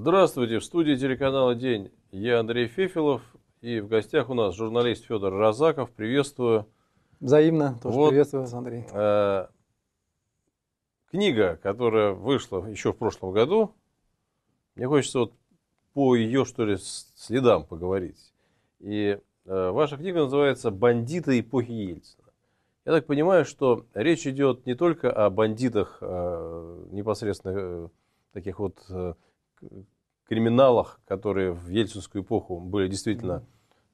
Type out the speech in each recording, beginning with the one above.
Здравствуйте, в студии телеканала «День» я Андрей Фефилов, и в гостях у нас журналист Федор Розаков. Приветствую. Взаимно, тоже вот, приветствую вас, Андрей. Э, книга, которая вышла еще в прошлом году, мне хочется вот по ее, что ли, следам поговорить. И э, ваша книга называется «Бандиты эпохи Ельцина». Я так понимаю, что речь идет не только о бандитах э, непосредственно э, таких вот э, криминалах, которые в ельцинскую эпоху были действительно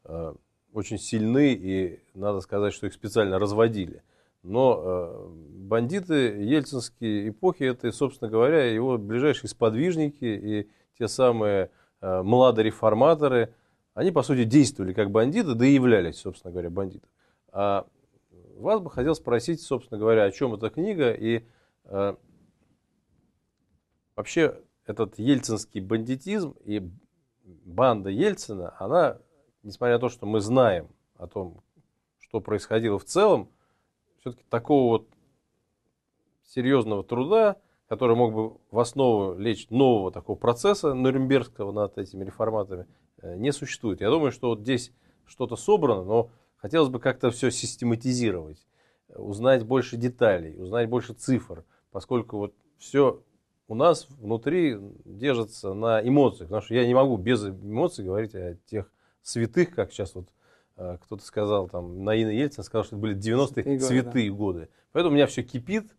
э, очень сильны, и надо сказать, что их специально разводили. Но э, бандиты ельцинские эпохи, это, собственно говоря, его ближайшие сподвижники и те самые э, младореформаторы, они, по сути, действовали как бандиты, да и являлись, собственно говоря, бандитами. А вас бы хотел спросить, собственно говоря, о чем эта книга и э, вообще этот ельцинский бандитизм и банда Ельцина, она, несмотря на то, что мы знаем о том, что происходило в целом, все-таки такого вот серьезного труда, который мог бы в основу лечь нового такого процесса Нюрнбергского над этими реформатами, э, не существует. Я думаю, что вот здесь что-то собрано, но хотелось бы как-то все систематизировать, узнать больше деталей, узнать больше цифр, поскольку вот все у нас внутри держится на эмоциях. Потому что я не могу без эмоций говорить о тех святых, как сейчас вот э, кто-то сказал, там, Наина Ельцин сказал, что это были 90-е святые да. годы. Поэтому у меня все кипит,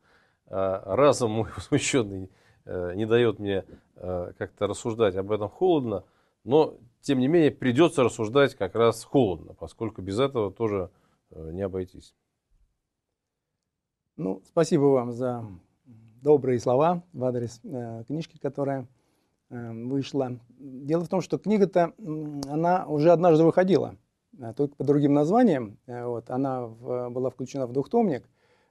э, разум мой возмущенный э, не дает мне как-то рассуждать об этом холодно, но, тем не менее, придется рассуждать как раз холодно, поскольку без этого тоже не обойтись. Ну, спасибо вам за добрые слова в адрес э, книжки, которая э, вышла. Дело в том, что книга-то, она уже однажды выходила, э, только по другим названиям. Э, вот, она в, была включена в двухтомник.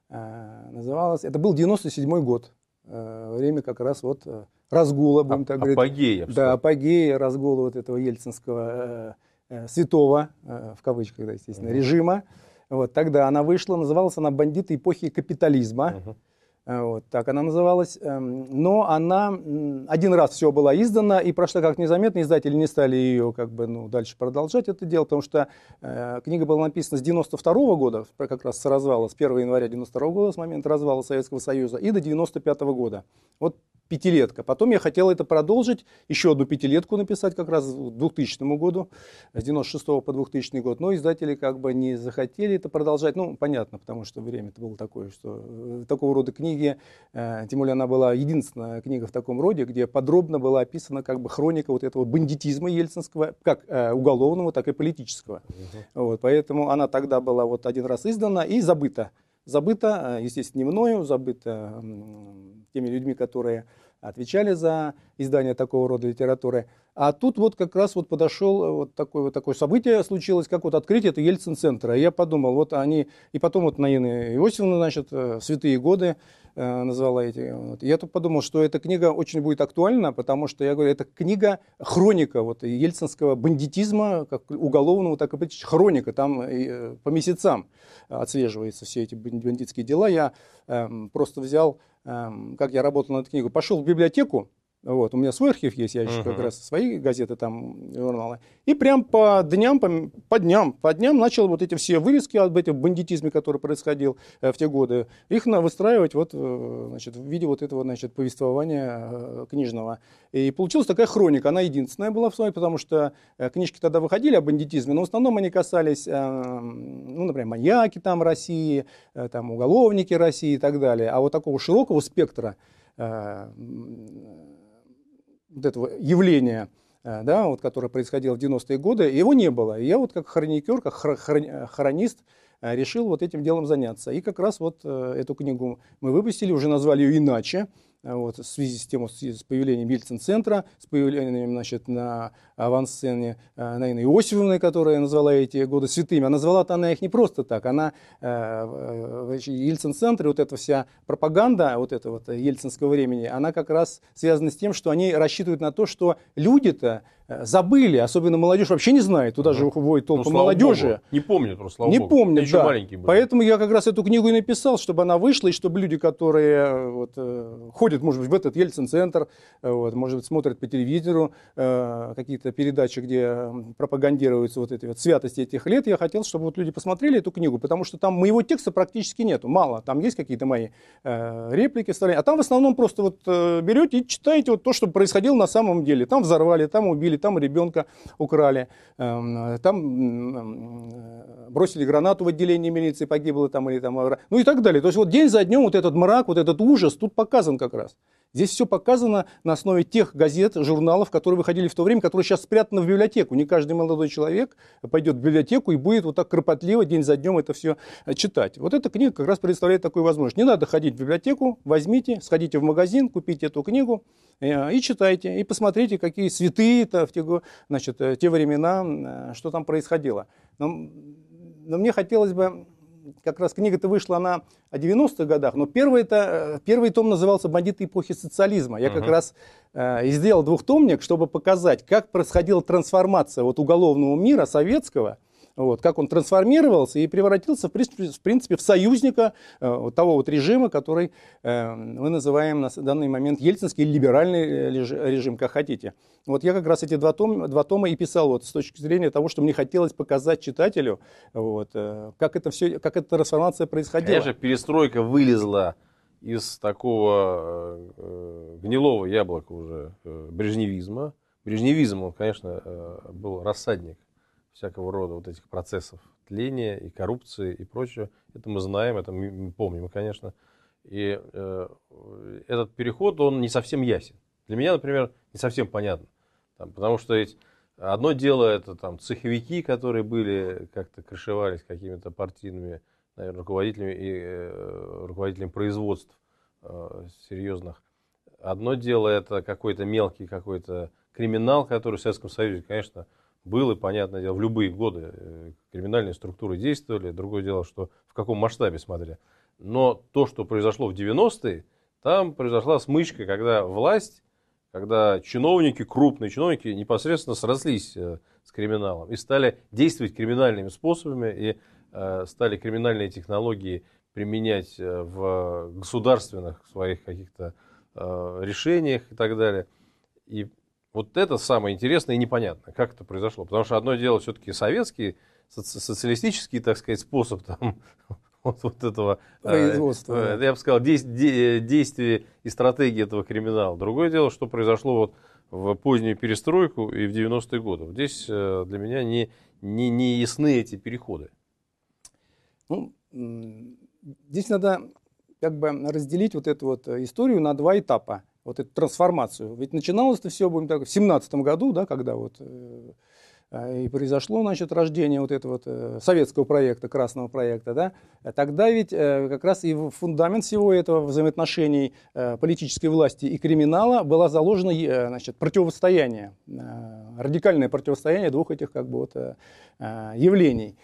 Э, называлась, это был 97 год. Э, время как раз вот э, разгула, будем так говорить. Апогея. Да, апогея, разгула вот этого ельцинского э, э, святого, э, в кавычках, да, естественно, uh-huh. режима. Вот, тогда она вышла, называлась она «Бандиты эпохи капитализма». Uh-huh. Э, вот так она называлась. Эм, но она один раз все была издана и прошла как незаметно. Издатели не стали ее как бы, ну, дальше продолжать это дело, потому что э, книга была написана с 92 -го года, как раз с развала, с 1 января 92 -го года, с момента развала Советского Союза, и до 95 -го года. Вот пятилетка. Потом я хотел это продолжить, еще одну пятилетку написать как раз к 2000 году, с 96 по 2000 год. Но издатели как бы не захотели это продолжать. Ну, понятно, потому что время это было такое, что э, такого рода книги, э, тем более она была единственная книга в таком роде, где подробно была описана как бы хроника вот этого бандитизма ельцинского, как э, уголовного, так и политического. Угу. Вот, поэтому она тогда была вот один раз издана и забыта забыто, естественно, не мною, забыто теми людьми, которые отвечали за издание такого рода литературы. А тут вот как раз вот подошел э, вот такое вот такое событие случилось, как вот открытие это Ельцин-центра. И я подумал, вот они, и потом вот Наина Иосифовна, значит, э, «Святые годы», э, назвала эти. Вот. Я тут подумал, что эта книга очень будет актуальна, потому что, я говорю, это книга, хроника вот, ельцинского бандитизма, как уголовного, так и политического, хроника, там э, по месяцам отслеживаются все эти бандитские дела. Я э, просто взял Эм, как я работал над книгой, пошел в библиотеку, вот, у меня свой архив есть, я еще uh-huh. как раз свои газеты там журналы. И прям по дням, по, по дням, по дням начал вот эти все вырезки об этом бандитизме, который происходил э, в те годы, их на выстраивать вот, э, значит, в виде вот этого значит, повествования э, книжного. И получилась такая хроника, она единственная была в своей, потому что э, книжки тогда выходили о бандитизме, но в основном они касались, э, ну, например, маньяки там России, э, там уголовники России и так далее. А вот такого широкого спектра э, вот этого явления, э, да, вот, которое происходило в 90-е годы, его не было. И я вот как хроникер, как хронист э, решил вот этим делом заняться. И как раз вот э, эту книгу мы выпустили, уже назвали ее иначе. Э, вот, в связи с тем, с появлением Ельцин-центра, с появлением значит, на авансцене э, Наины Иосифовны, которая назвала эти годы святыми. А назвала-то она их не просто так. Она э, в Ельцин-центре, вот эта вся пропаганда вот этого вот ельцинского времени, она как раз связана с тем, что они рассчитывают на то, что люди-то забыли, особенно молодежь вообще не знает, туда же уходит толпа ну, молодежи. Богу. Не помнят просто, слава Не Богу. помнят, еще да. маленький был. Поэтому я как раз эту книгу и написал, чтобы она вышла, и чтобы люди, которые вот, ходят смотрят, может быть, в этот Ельцин-центр, вот, может быть, смотрят по телевизору э, какие-то передачи, где пропагандируются вот эти вот святости этих лет. Я хотел, чтобы вот люди посмотрели эту книгу, потому что там моего текста практически нету, мало. Там есть какие-то мои э, реплики, а там в основном просто вот э, берете и читаете вот то, что происходило на самом деле. Там взорвали, там убили, там ребенка украли, э, там э, бросили гранату в отделении милиции, погибло там или там, ну и так далее. То есть вот день за днем вот этот мрак, вот этот ужас тут показан как. Здесь все показано на основе тех газет, журналов, которые выходили в то время, которые сейчас спрятаны в библиотеку. Не каждый молодой человек пойдет в библиотеку и будет вот так кропотливо день за днем это все э, читать. Вот эта книга как раз представляет такую возможность. Не надо ходить в библиотеку, возьмите, сходите в магазин, купите эту книгу э, и читайте, и посмотрите, какие святые-то в те, значит, э, те времена, что там происходило. Но, но мне хотелось бы как раз книга-то вышла она о 90-х годах, но первый, это, э, первый том назывался «Бандиты эпохи социализма». Я uh-huh. как раз э, и сделал двухтомник, чтобы показать, как происходила трансформация вот уголовного мира советского – вот, как он трансформировался и превратился, в принципе, в, союзника э, того вот режима, который э, мы называем на данный момент ельцинский либеральный э, режим, как хотите. Вот я как раз эти два тома, два тома и писал вот, с точки зрения того, что мне хотелось показать читателю, вот, э, как, это все, как эта трансформация происходила. Конечно, перестройка вылезла из такого э, гнилого яблока уже э, брежневизма. Брежневизм, он, конечно, э, был рассадник всякого рода вот этих процессов тления и коррупции и прочее. Это мы знаем, это мы помним, конечно. И э, этот переход, он не совсем ясен. Для меня, например, не совсем понятно. Там, потому что ведь одно дело это там цеховики, которые были, как-то крышевались какими-то партийными наверное, руководителями и э, руководителями производств э, серьезных. Одно дело это какой-то мелкий какой-то криминал, который в Советском Союзе, конечно, был, и, понятное дело, в любые годы э, криминальные структуры действовали. Другое дело, что в каком масштабе смотря. Но то, что произошло в 90-е, там произошла смычка, когда власть, когда чиновники, крупные чиновники непосредственно срослись э, с криминалом и стали действовать криминальными способами и э, стали криминальные технологии применять в государственных своих каких-то решениях и так далее. И вот это самое интересное и непонятно, как это произошло. Потому что одно дело все-таки советский, соци социалистический, так сказать, способ там, вот, вот этого э, производства. Э, я бы сказал, действия, и стратегии этого криминала. Другое дело, что произошло вот в позднюю перестройку и в 90-е годы. Здесь э, для меня не, не, не ясны эти переходы. Ну, здесь надо как бы разделить вот эту вот историю на два этапа вот эту трансформацию. Ведь начиналось это все, будем так, в семнадцатом году, да, когда вот э, а, и произошло, значит, рождение вот этого вот, э, советского проекта, красного проекта, да, тогда ведь э, как раз и фундамент всего этого взаимоотношений политической власти и криминала было заложено, значит, противостояние, радикальное противостояние двух этих как бы вот явлений.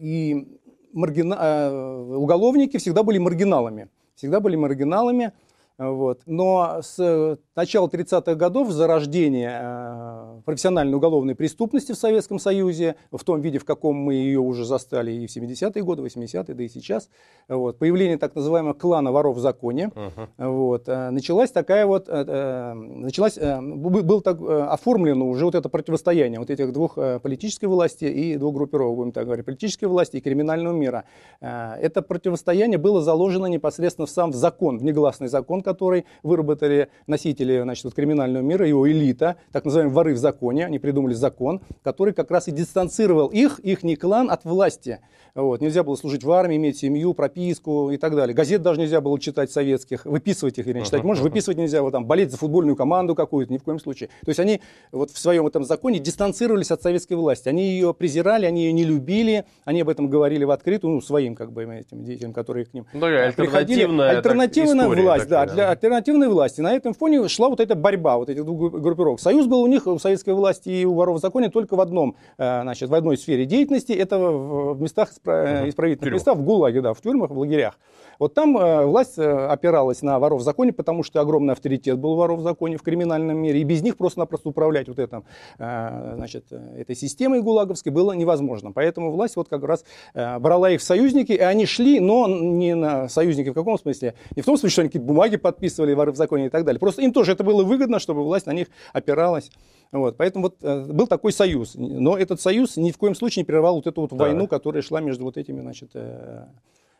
И маргина... уголовники всегда были маргиналами, всегда были маргиналами, вот. Но с начала 30-х годов зарождение э, профессиональной уголовной преступности в Советском Союзе, в том виде, в каком мы ее уже застали и в 70-е годы, 80-е, да и сейчас, вот, появление так называемого клана воров в законе, uh-huh. вот, э, началась такая вот, э, началась, был так, оформлено уже вот это противостояние вот этих двух политической власти и двух группировок, будем так говорить, политической власти и криминального мира. Это противостояние было заложено непосредственно в сам закон, в негласный закон, который выработали носители значит, вот, криминального мира, его элита, так называемые воры в законе, они придумали закон, который как раз и дистанцировал их, их не клан от власти. Вот. Нельзя было служить в армии, иметь семью, прописку и так далее. Газет даже нельзя было читать советских, выписывать их или не читать. Может, выписывать нельзя, вот, там, болеть за футбольную команду какую-то, ни в коем случае. То есть они вот в своем этом законе дистанцировались от советской власти. Они ее презирали, они ее не любили, они об этом говорили в открытую, ну, своим как бы этим детям, которые к ним ну, да, приходили. Альтернативная, альтернативная власть, такая, да, для альтернативной власти. На этом фоне шла вот эта борьба вот этих двух группировок. Союз был у них, у советской власти и у воров в законе только в одном, э, значит, в одной сфере деятельности. Это в местах исправительных местах, в ГУЛАГе, да, в тюрьмах, в лагерях. Вот там э, власть э, опиралась на воров в законе, потому что огромный авторитет был у воров в законе в криминальном мире, и без них просто-напросто управлять вот этим, э, значит, этой системой гулаговской было невозможно. Поэтому власть вот как раз брала их в союзники, и они шли, но не на союзники в каком смысле? Не в том смысле, что они какие-то бумаги подписывали воры в законе и так далее. Просто им тоже это было выгодно, чтобы власть на них опиралась. Вот, поэтому вот э, был такой союз. Но этот союз ни в коем случае не прервал вот эту вот да. войну, которая шла между вот этими, значит, э,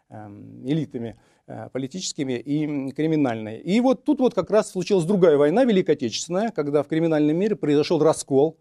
эм, элитами э, политическими и криминальной. И вот тут вот как раз случилась другая война, Великая Отечественная, когда в криминальном мире произошел раскол.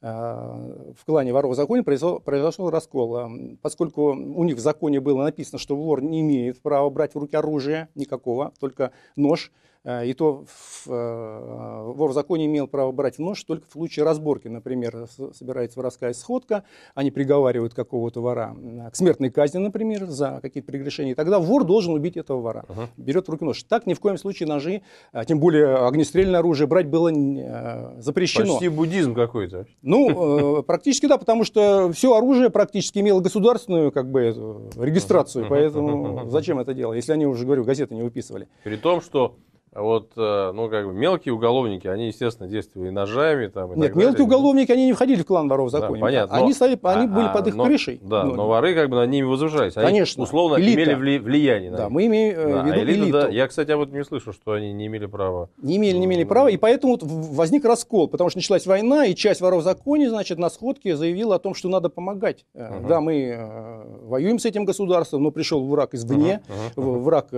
В клане воров в законе произошел, произошел раскол, поскольку у них в законе было написано, что вор не имеет права брать в руки оружие никакого, только нож. Э, и то э, вор в законе имел право брать нож только в случае разборки. Например, собирается воровская сходка, они приговаривают какого-то вора к смертной казни, например, за какие-то прегрешения. И тогда вор должен убить этого вора. Uh-huh. Берет в руки нож. Так ни в коем случае ножи, а тем более огнестрельное оружие брать было э, запрещено. Почти буддизм какой-то. Ну, практически да, потому что все оружие практически имело государственную как бы, регистрацию. Поэтому зачем это делать, если они уже, говорю, газеты не выписывали. При том, что а вот, э, ну, как бы мелкие уголовники, они, естественно, действовали ножами. Там, и Нет, мелкие далее. уголовники, они не входили в клан воров в законе. Да, понятно. Они, но, стали, они а, были а, под их но, крышей. Да, но, но воры как бы над ними возвышались. Они, Конечно. условно, элита. имели влияние. Да, мы имеем э, да, в виду а элита, элиту. Да, я, кстати, об этом не слышу, что они не имели права. Не имели, не имели права, и поэтому вот возник раскол, потому что началась война, и часть воров в законе, значит, на сходке заявила о том, что надо помогать. Угу. Да, мы воюем с этим государством, но пришел враг извне, угу, угу. враг,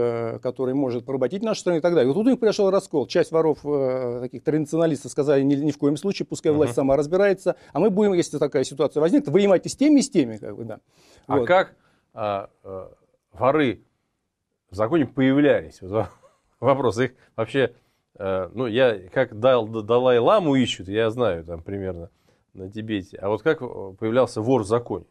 который может поработить нашу страну и так далее. Вот тут у них пришел раскол часть воров, э, таких традиционалистов, сказали, ни, ни в коем случае, пускай власть uh-huh. сама разбирается, а мы будем, если такая ситуация возникнет, вынимать и с теми, и с теми. Как бы, да. А вот. как а, а, воры в законе появлялись? Вот вопрос, их вообще, а, ну, я, как Дал, Далай-Ламу ищут, я знаю там примерно на Тибете, а вот как появлялся вор в законе?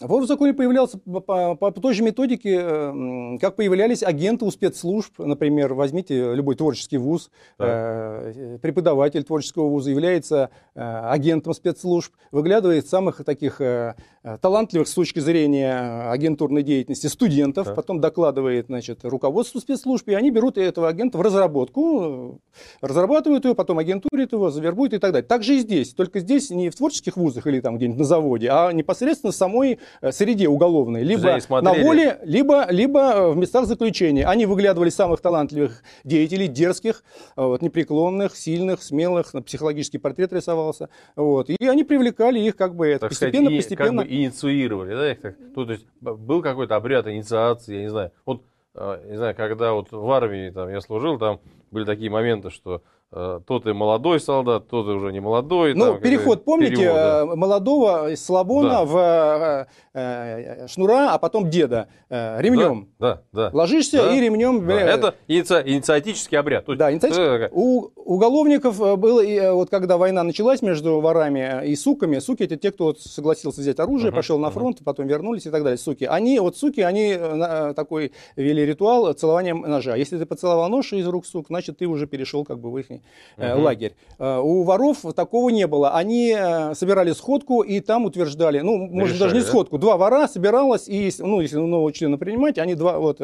Вор в законе появлялся по, по, по той же методике, э, как появлялись агенты у спецслужб. Например, возьмите любой творческий вуз, э, преподаватель творческого вуза является э, агентом спецслужб, выглядывает самых таких э, талантливых с точки зрения агентурной деятельности студентов, так. потом докладывает значит, руководству спецслужб, и они берут этого агента в разработку, разрабатывают его, потом агентурят его, завербуют и так далее. Так же и здесь, только здесь не в творческих вузах или там где-нибудь на заводе, а непосредственно самой Э, среде уголовной, либо на воле, либо, либо э, в местах заключения. Они выглядывали самых талантливых деятелей, дерзких, э, вот, непреклонных, сильных, смелых, психологический портрет рисовался. Вот, и они привлекали их как бы это, так постепенно, сказать, постепенно. Как бы инициировали, да, их так, то, то есть был какой-то обряд инициации, я не знаю. Вот, не знаю, когда вот в армии там я служил, там были такие моменты, что Э, тот и молодой солдат, тот и уже не молодой. Ну, там, переход, помните, перевод, да. Э, молодого из Слабона да. в э, шнура, а потом деда э, ремнем. Да, да. да. Ложишься да, и ремнем. Да. Это иници... инициатический обряд. Да, инициатический. У уголовников было, вот когда война началась между ворами и суками, суки это те, кто согласился взять оружие, uh-huh, пошел на фронт, uh-huh. потом вернулись и так далее. Суки. Они, вот суки, они такой вели ритуал целования ножа. Если ты поцеловал нож из рук сук, значит, ты уже перешел как бы в их угу. лагерь. Э, у воров такого не было. Они э, собирали сходку и там утверждали, ну, может, даже не сходку, два вора собиралось, и, ну, если нового члена принимать, они два, вот,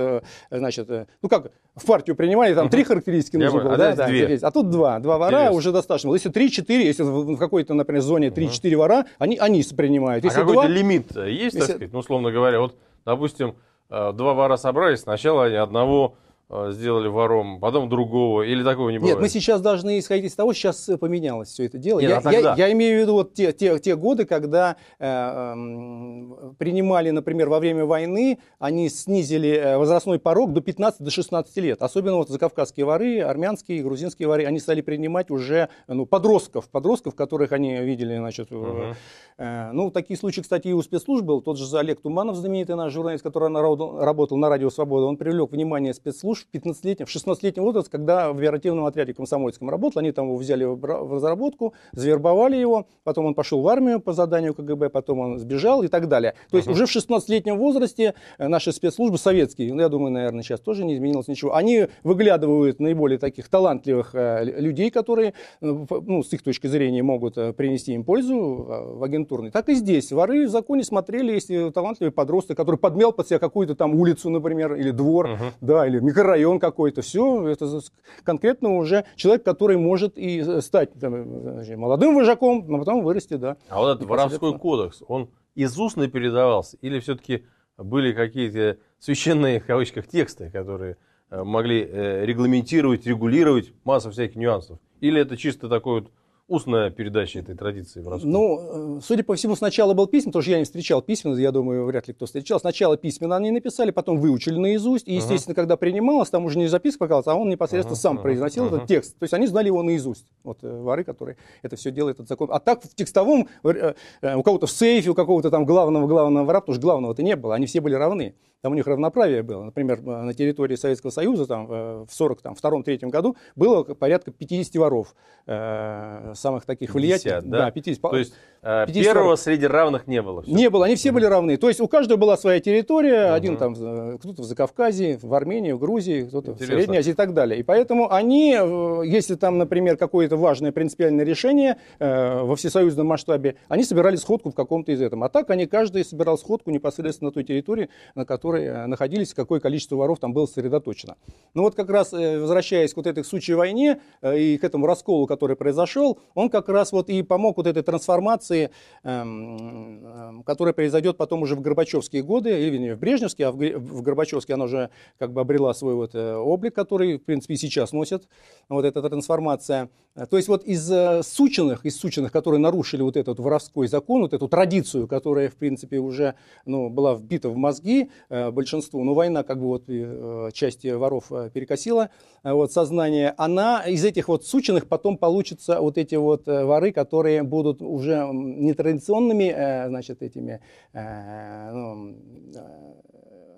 значит, ну как, в партию принимали, там три характеристики нужно было, а да, да, а тут два, два вора Интересно. уже достаточно. Если три-четыре, если в какой-то, например, зоне три-четыре вора, они, они принимают. Если а какой-то лимит есть, если... так сказать, ну, условно говоря, вот, допустим, два вора собрались, сначала они одного Э, сделали вором, потом другого, или такого не бывает? Нет, мы сейчас должны исходить из того, сейчас э, поменялось все это дело. Нет, я, а тогда... я, я имею в виду вот те, те, те годы, когда э, э, принимали, например, во время войны, они снизили э, возрастной порог до 15-16 до 16 лет. Особенно вот закавказские воры, армянские, грузинские воры, они стали принимать уже ну, подростков, подростков, которых они видели, значит, угу. э, ну, такие случаи, кстати, и у спецслужб был. Тот же Олег Туманов, знаменитый наш журналист, который работал на Радио Свобода, он привлек внимание спецслужб в 15-летнем, в 16-летнем возрасте, когда в оперативном отряде комсомольском работал, они там его взяли в разработку, завербовали его, потом он пошел в армию по заданию КГБ, потом он сбежал и так далее. То есть uh-huh. уже в 16-летнем возрасте э, наши спецслужбы советские, ну, я думаю, наверное, сейчас тоже не изменилось ничего, они выглядывают наиболее таких талантливых э, людей, которые, э, ну, с их точки зрения, могут принести им пользу в агентурной. Так и здесь. Воры в законе смотрели, если талантливый подросток, который подмел под себя какую-то там улицу, например, или двор, uh-huh. да, или микро район какой-то, все, это конкретно уже человек, который может и э, стать там, э, молодым вожаком, но потом вырасти, да. А вот этот воровской кодекс, он из устно передавался или все-таки были какие-то священные, в кавычках, тексты, которые могли регламентировать, регулировать массу всяких нюансов? Или это чисто такой вот устная передача этой традиции в Ростове? Ну, э, судя по всему, сначала был письмен, потому что я не встречал письменно, я думаю, вряд ли кто встречал. Сначала письменно они написали, потом выучили наизусть, и, естественно, uh-huh. когда принималось, там уже не записка показалась, а он непосредственно uh-huh. сам произносил uh-huh. этот текст. То есть они знали его наизусть, вот э, воры, которые это все делают, этот закон. А так в текстовом, э, у кого-то в сейфе, у какого-то там главного главного вора, потому что главного-то не было, они все были равны там у них равноправие было. Например, на территории Советского Союза там, в 42-43 году было порядка 50 воров, э, самых таких влиятельных. Да? да, 50. То есть 50 э, первого воров. среди равных не было? Все. Не было, они все были равны. То есть у каждого была своя территория, угу. один там, кто-то в Закавказье, в Армении, в Грузии, кто-то в Средней Азии и так далее. И поэтому они, э, если там, например, какое-то важное принципиальное решение э, во всесоюзном масштабе, они собирали сходку в каком-то из этом. А так они каждый собирал сходку непосредственно на той территории, на которой которой э, находились, какое количество воров там было сосредоточено. Ну вот как раз, э, возвращаясь к вот этой сучьей войне э, и к этому расколу, который произошел, он как раз вот и помог вот этой трансформации, эм, эм, которая произойдет потом уже в Горбачевские годы, или не в Брежневские, а в Горбачевские она уже как бы обрела свой вот облик, который, в принципе, и сейчас носит, вот эта трансформация. То есть вот из сученных, из сученных, которые нарушили вот этот воровской закон, вот эту традицию, которая, в принципе, уже ну, была вбита в мозги, большинству, но война как бы вот э, части воров э, перекосила вот, сознание, она из этих вот сученных потом получится вот эти вот воры, которые будут уже нетрадиционными, значит, этими ну,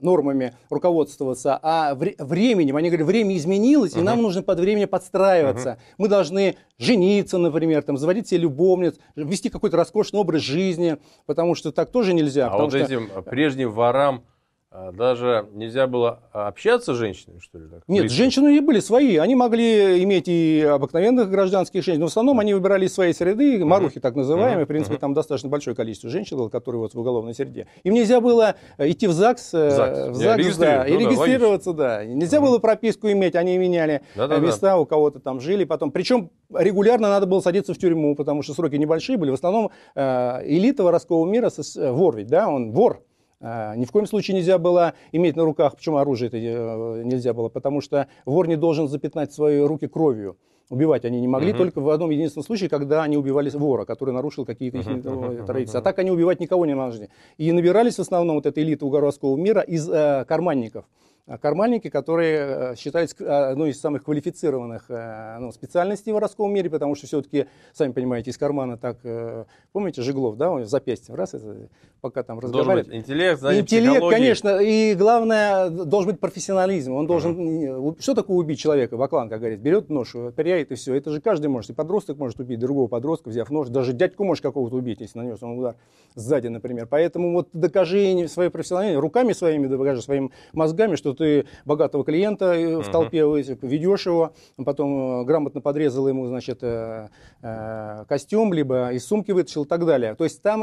нормами руководствоваться, а временем. Они говорят, время изменилось, uh-huh. и нам нужно под время подстраиваться. Uh-huh. Мы должны жениться, например, там, заводить себе любовниц, вести какой-то роскошный образ жизни, потому что так тоже нельзя. А вот что... этим прежним ворам даже нельзя было общаться с женщинами, что ли? Так? Нет, Близко? женщины и были свои. Они могли иметь и обыкновенных гражданских женщин, но в основном они выбирали из своей среды, марухи так называемые. В принципе, там достаточно большое количество женщин было, которые вот в уголовной среде. Им нельзя было идти в ЗАГС, э, ЗАГС. в ЗАГС да, и ну, регистрироваться, да. Нельзя было прописку иметь, они меняли Да-да-да. места, у кого-то там жили потом. Причем регулярно надо было садиться в тюрьму, потому что сроки небольшие были. В основном э, элита воровского мира, вор ведь, да, он вор, а, ни в коем случае нельзя было иметь на руках, почему оружие это э, нельзя было, потому что вор не должен запятнать свои руки кровью. Убивать они не могли, uh-huh. только в одном единственном случае, когда они убивали вора, который нарушил какие-то uh-huh. традиции. А так они убивать никого не могли. И набирались в основном вот эта элита угорского мира из э, карманников. А карманники, которые э, считались э, одной из самых квалифицированных э, ну, специальностей в воровском мире, потому что все-таки, сами понимаете, из кармана так, помните, Жиглов, да, он запястье, раз, это, пока там быть интеллект, знание Интеллект, конечно, и главное, должен быть профессионализм, он должен, uh-huh. что такое убить человека, Баклан, как говорит, берет нож, пыряет и все, это же каждый может, и подросток может убить другого подростка, взяв нож, даже дядьку может какого-то убить, если нанес он удар сзади, например, поэтому вот докажи своей профессионализм, руками своими докажи, своими мозгами, что ты богатого клиента uh-huh. в толпе ведешь его, потом э, грамотно подрезал ему, значит, э, костюм, либо из сумки вытащил и так далее. То есть там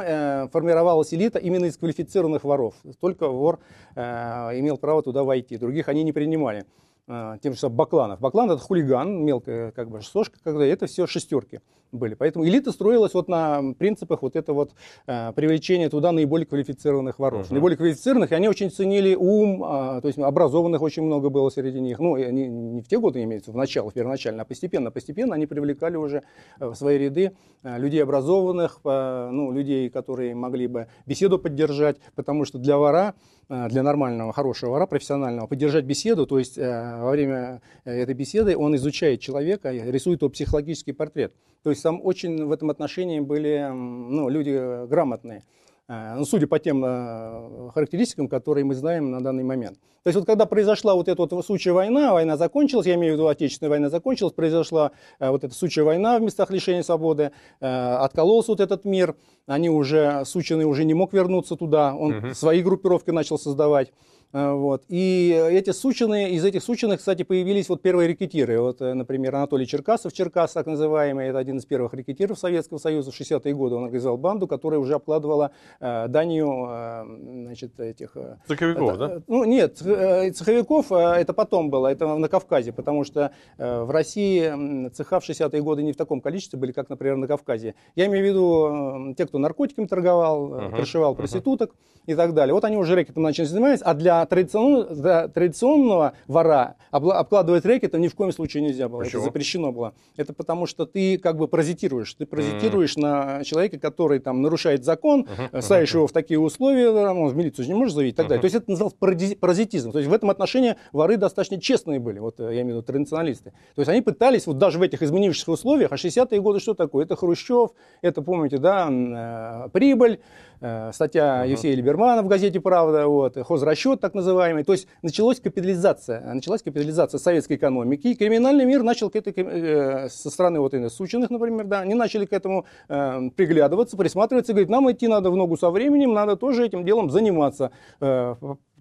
формировалась элита именно из квалифицированных воров. Только вор имел право туда войти, других они не принимали тем же самым Бакланов. Баклан это хулиган, мелкая как бы сошка, когда это все шестерки были. Поэтому элита строилась вот на принципах вот это вот э, привлечения туда наиболее квалифицированных воров. Uh-huh. Наиболее квалифицированных, и они очень ценили ум, э, то есть образованных очень много было среди них. Ну, не, не в те годы имеется, в начало, первоначально, а постепенно, постепенно они привлекали уже в свои ряды э, людей образованных, э, ну, людей, которые могли бы беседу поддержать, потому что для вора Э, для нормального, хорошего вора, профессионального, поддержать беседу, то есть э, во время э, этой беседы он изучает человека, рисует его психологический портрет. То есть там очень в этом отношении были ну, люди грамотные. Э, ну, судя по тем э, характеристикам, которые мы знаем на данный момент. То есть вот когда произошла вот эта вот сучья война, война закончилась, я имею в виду Отечественная война закончилась, произошла э, вот эта сучья война в местах лишения свободы, откололся вот этот мир, они уже, сученый уже не мог вернуться туда, он угу. свои группировки начал создавать. А, вот. И эти сучины, из этих сучинок, кстати, появились вот первые рекетиры. Вот, э, например, Анатолий Черкасов, Черкас так называемый, это один из первых рекетиров Советского Союза. В 60-е годы он организовал банду, которая уже обкладывала э, данью э, значит, этих... Э, цеховиков, да? Ну, нет, э, цеховиков э, это потом было, это на Кавказе, потому что э, в России цеха в 60-е годы не в таком количестве были, как, например, на Кавказе. Я имею в виду э, те, кто наркотиками торговал, uh-huh. крышевал проституток uh-huh. и так далее. Вот они уже рэкетом начали заниматься, а для за традиционного, традиционного вора обкладывать рэкетом ни в коем случае нельзя было. Почему? Это запрещено было. Это потому что ты как бы паразитируешь. Ты паразитируешь mm-hmm. на человека, который там нарушает закон, uh-huh, ставишь uh-huh. его в такие условия, ну, в милицию не можешь заявить и так uh-huh. далее. То есть это называлось паразитизм. То есть в этом отношении воры достаточно честные были, вот я имею в виду традиционалисты. То есть они пытались вот даже в этих изменившихся условиях, а 60-е годы что такое? Это Хрущев, это, помните, да, э, прибыль, Э, статья uh-huh. Евсея Либермана в газете «Правда», вот, хозрасчет так называемый. То есть началась капитализация, началась капитализация советской экономики, и криминальный мир начал к этой, э, со стороны вот именно Сучиных, например, да, они начали к этому э, приглядываться, присматриваться, говорить, нам идти надо в ногу со временем, надо тоже этим делом заниматься. Э,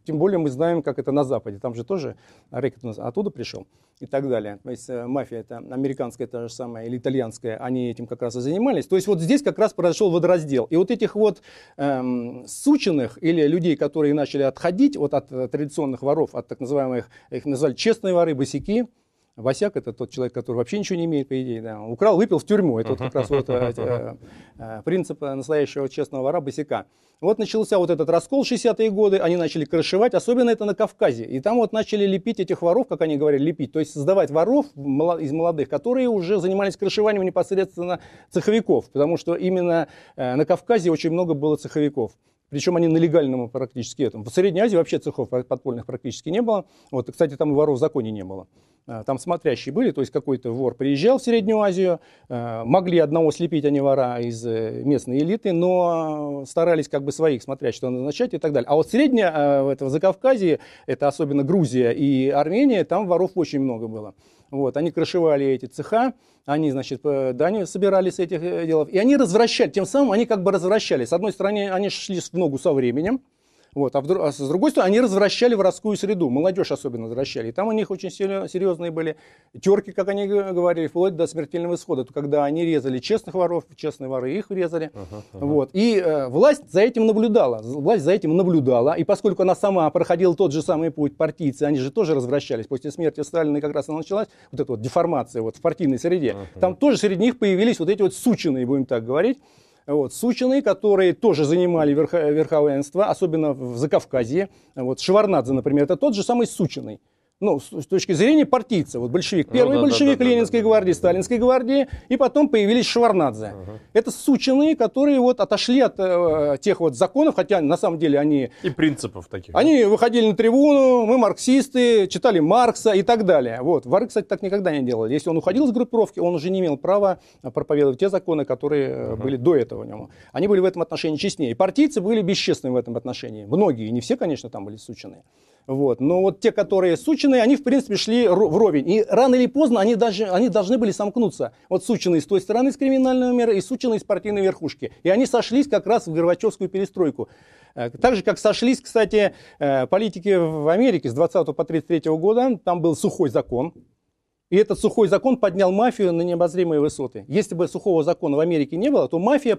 тем более мы знаем, как это на Западе. Там же тоже рэкет оттуда пришел и так далее. То есть э, мафия это американская та же самая или итальянская, они этим как раз и занимались. То есть вот здесь как раз произошел водораздел. И вот этих вот эм, сученных или людей, которые начали отходить вот от э, традиционных воров, от так называемых, их назвали честные воры, босяки, Васяк это тот человек, который вообще ничего не имеет, по идее. Да. Украл, выпил в тюрьму. Это вот как раз вот, э, э, принцип настоящего честного вора босяка. Вот начался вот этот раскол 60-е годы, они начали крышевать, особенно это на Кавказе. И там вот начали лепить этих воров, как они говорили, лепить, то есть создавать воров из молодых, которые уже занимались крышеванием непосредственно цеховиков, потому что именно э, на Кавказе очень много было цеховиков. Причем они на легальном практически этом. В Средней Азии вообще цехов подпольных практически не было. Вот, кстати, там и воров в законе не было. А, там смотрящие были, то есть какой-то вор приезжал в Среднюю Азию, а, могли одного слепить, они вора из э, местной элиты, но старались как бы своих смотрять, что назначать и так далее. А вот Средняя, а, это в Закавказье, это особенно Грузия и Армения, там воров очень много было. Вот, они крышевали эти цеха, они, значит, дани собирали с этих э, делов, и они развращали, тем самым они как бы развращали. С одной стороны, они шли в ногу со временем, вот. А, в, а с другой стороны, они развращали воровскую среду, молодежь особенно возвращали. И там у них очень серьезные были терки, как они говорили, вплоть до смертельного исхода, когда они резали честных воров, честные воры их резали. Uh-huh, uh-huh. Вот. И э, власть за этим наблюдала, власть за этим наблюдала. И поскольку она сама проходила тот же самый путь партийцы, они же тоже развращались. После смерти Сталина как раз она началась, вот эта вот деформация вот, в партийной среде. Uh-huh. Там тоже среди них появились вот эти вот сученые, будем так говорить, вот, Сучины, которые тоже занимали верхо, верховенство, особенно в Закавказье. Вот, Шеварнадзе, например, это тот же самый Сучиный ну, с точки зрения партийца. Вот большевик, ну первый ну, да, большевик да, да, Ленинской да, гвардии, да, Сталинской гвардии, и потом появились Шварнадзе. Угу. Это сученые, которые вот отошли от э, тех вот законов, хотя на самом деле они... И принципов таких. Они да? выходили на трибуну, мы марксисты, читали Маркса и так далее. Вот. Вары, кстати, так никогда не делали. Если он уходил из группировки, он уже не имел права проповедовать те законы, которые угу. были до этого у него. Они были в этом отношении честнее. партийцы были бесчестны в этом отношении. Многие, не все, конечно, там были сученые. Вот. Но вот те, которые сученые, они, в принципе, шли вровень. И рано или поздно они, даже, они должны были сомкнуться. Вот сученые с той стороны, с криминального мира, и сученые с партийной верхушки. И они сошлись как раз в Горбачевскую перестройку. Э, так же, как сошлись, кстати, э, политики в Америке с 20 по 33 года. Там был сухой закон, и этот сухой закон поднял мафию на необозримые высоты. Если бы сухого закона в Америке не было, то мафия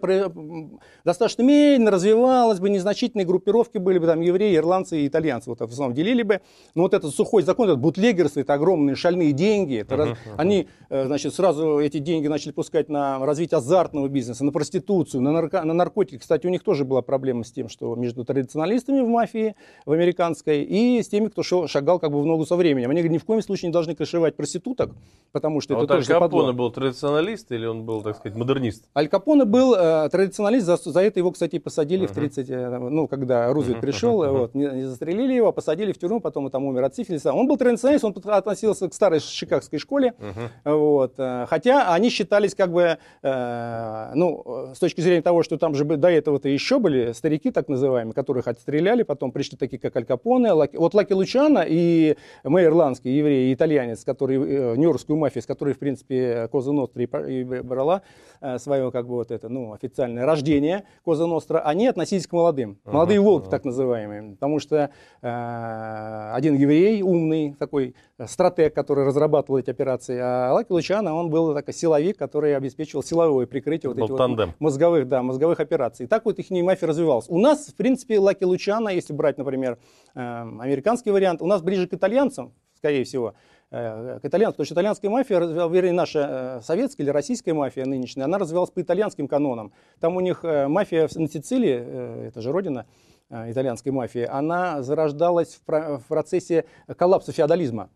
достаточно медленно развивалась бы, незначительные группировки были бы, там евреи, ирландцы и итальянцы вот в основном делили бы. Но вот этот сухой закон, этот бутлегерство, это огромные шальные деньги. Это uh-huh, раз... uh-huh. Они, э, значит, сразу эти деньги начали пускать на развитие азартного бизнеса, на проституцию, на, нарко... на наркотики. Кстати, у них тоже была проблема с тем, что между традиционалистами в мафии, в американской, и с теми, кто шагал как бы в ногу со временем. Они ни в коем случае не должны крышевать проституток, ошибок, потому что а это вот тоже Аль Капоне был традиционалист или он был, так сказать, модернист? Аль Капоне был э, традиционалист, за, за это его, кстати, посадили uh-huh. в 30, э, ну, когда Рузвельт uh-huh. пришел, uh-huh. вот, не, не застрелили его, посадили в тюрьму, потом он там умер от сифилиса. Он был традиционалист, он относился к старой чикагской школе, uh-huh. вот, э, хотя они считались как бы, э, ну, с точки зрения того, что там же до этого-то еще были старики, так называемые, которых отстреляли, потом пришли такие, как Аль Капоне, Лаки, вот Лаки Лучана и мэр ирландский, еврей и итальянец, который э, нью-йоркскую мафию, с которой, в принципе, Коза Ностра и брала э, свое, как бы, вот это, ну, официальное рождение Коза Ностра, они относились к молодым. Молодые uh-huh, волки, uh-huh. так называемые. Потому что э, один еврей, умный такой стратег, который разрабатывал эти операции, а Лаки Лучана, он был такой силовик, который обеспечивал силовое прикрытие вот этих вот мозговых, да, мозговых операций. И так вот их мафия развивалась. У нас, в принципе, Лаки Лучана, если брать, например, э, американский вариант, у нас ближе к итальянцам, скорее всего, Э, к итальянцам, потому что итальянская мафия, вернее, наша э, советская или российская мафия нынешняя, она развивалась по итальянским канонам. Там у них э, мафия на Сицилии, это же родина, итальянской мафии, она зарождалась в процессе коллапса феодализма.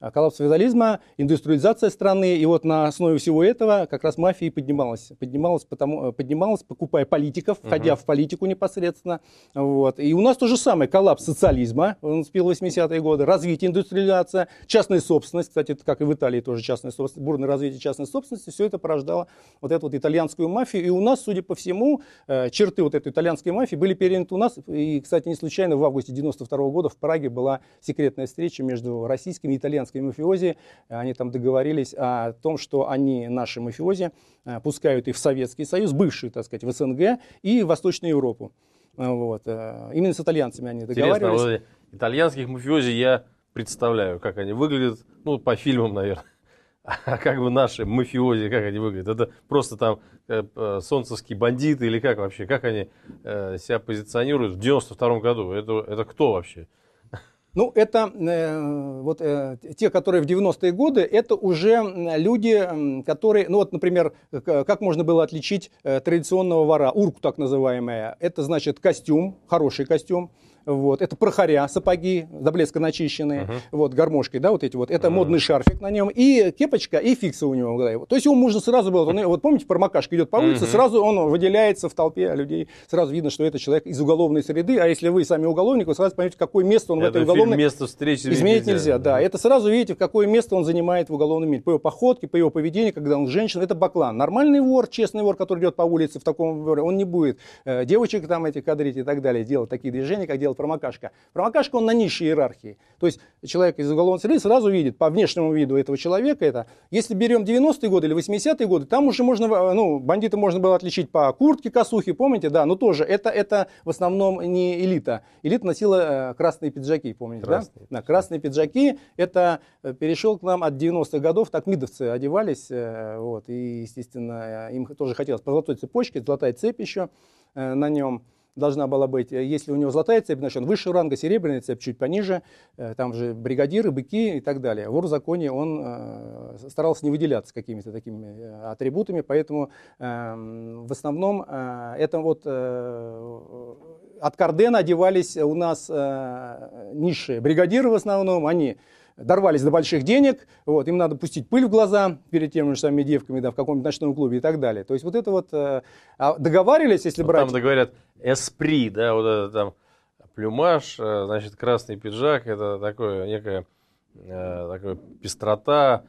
Э, коллапс феодализма, индустриализация страны. И вот на основе всего этого как раз мафия и поднималась. Поднималась, потому, э, поднималась покупая политиков, входя угу. в политику непосредственно. Вот. И у нас то же самое. Коллапс социализма, он успел в 80-е годы, развитие индустриализация, частная собственность. Кстати, это как и в Италии тоже частная собственность, бурное развитие частной собственности. Все это порождало вот эту вот итальянскую мафию. И у нас, судя по всему, э, черты вот этой итальянской мафии были переняты у нас. И, кстати, не случайно в августе 92 -го года в Праге была секретная встреча между российскими и итальянскими итальянские мафиози, они там договорились о том, что они, наши мафиози, э, пускают их в Советский Союз, бывший, так сказать, в СНГ и в Восточную Европу. Э, вот. Э, именно с итальянцами они договаривались. Интересно, вот итальянских мафиози я представляю, как они выглядят, ну, по фильмам, наверное. А как бы наши мафиози, как они выглядят? Это просто там э, солнцевские бандиты или как вообще? Как они э, себя позиционируют в 92 году? Это, это кто вообще? Ну, это э, вот э, те, которые в 90-е годы, это уже люди, которые, ну вот, например, как можно было отличить э, традиционного вора, урку так называемая. Это значит костюм, хороший костюм, вот, это прохоря, сапоги, до блеска начищенные, uh-huh. вот, гармошкой, да, вот эти вот. Это uh-huh. модный шарфик на нем, и кепочка, и фикса у него. Да, то есть его можно сразу было, он, вот помните, промокашка идет по улице, uh-huh. сразу он выделяется в толпе людей, сразу видно, что это человек из уголовной среды, а если вы сами уголовник, вы сразу поймете, какое место он это в этой уголовной... место встречи изменить нельзя. нельзя да. Это сразу видите, какое место он занимает в уголовном мире. По его походке, по его поведению, когда он женщина, это баклан. Нормальный вор, честный вор, который идет по улице в таком он не будет э, девочек там эти кадрить и так далее, делать такие движения, как делает промокашка. Промокашка, он на низшей иерархии. То есть человек из уголовной среды сразу видит по внешнему виду этого человека это. Если берем 90-е годы или 80-е годы, там уже можно, ну, бандита можно было отличить по куртке, косухе, помните, да, но тоже это, это в основном не элита. Элита носила э, красные пиджаки, помните, красные. да? да? Красные пиджаки, это э, перешел к нам от 90-х годов, так мидовцы одевались, э, вот, и, естественно, им тоже хотелось по золотой цепочке, золотая цепь еще э, на нем должна была быть. Если у него золотая цепь, значит, он выше ранга, серебряная цепь чуть пониже, э, там же бригадиры, быки и так далее. Вор в законе, он э, старался не выделяться какими-то такими э, атрибутами, поэтому эм, в основном это вот от Кардена одевались у нас низшие бригадиры в основном, они дорвались до больших денег, вот, им надо пустить пыль в глаза перед теми же самыми девками да, в каком-нибудь ночном клубе и так далее. То есть вот это вот э, а договаривались, если ну, брать... Там говорят эспри, да, вот это там плюмаж, э, значит, красный пиджак, это такое некая э, такая пестрота,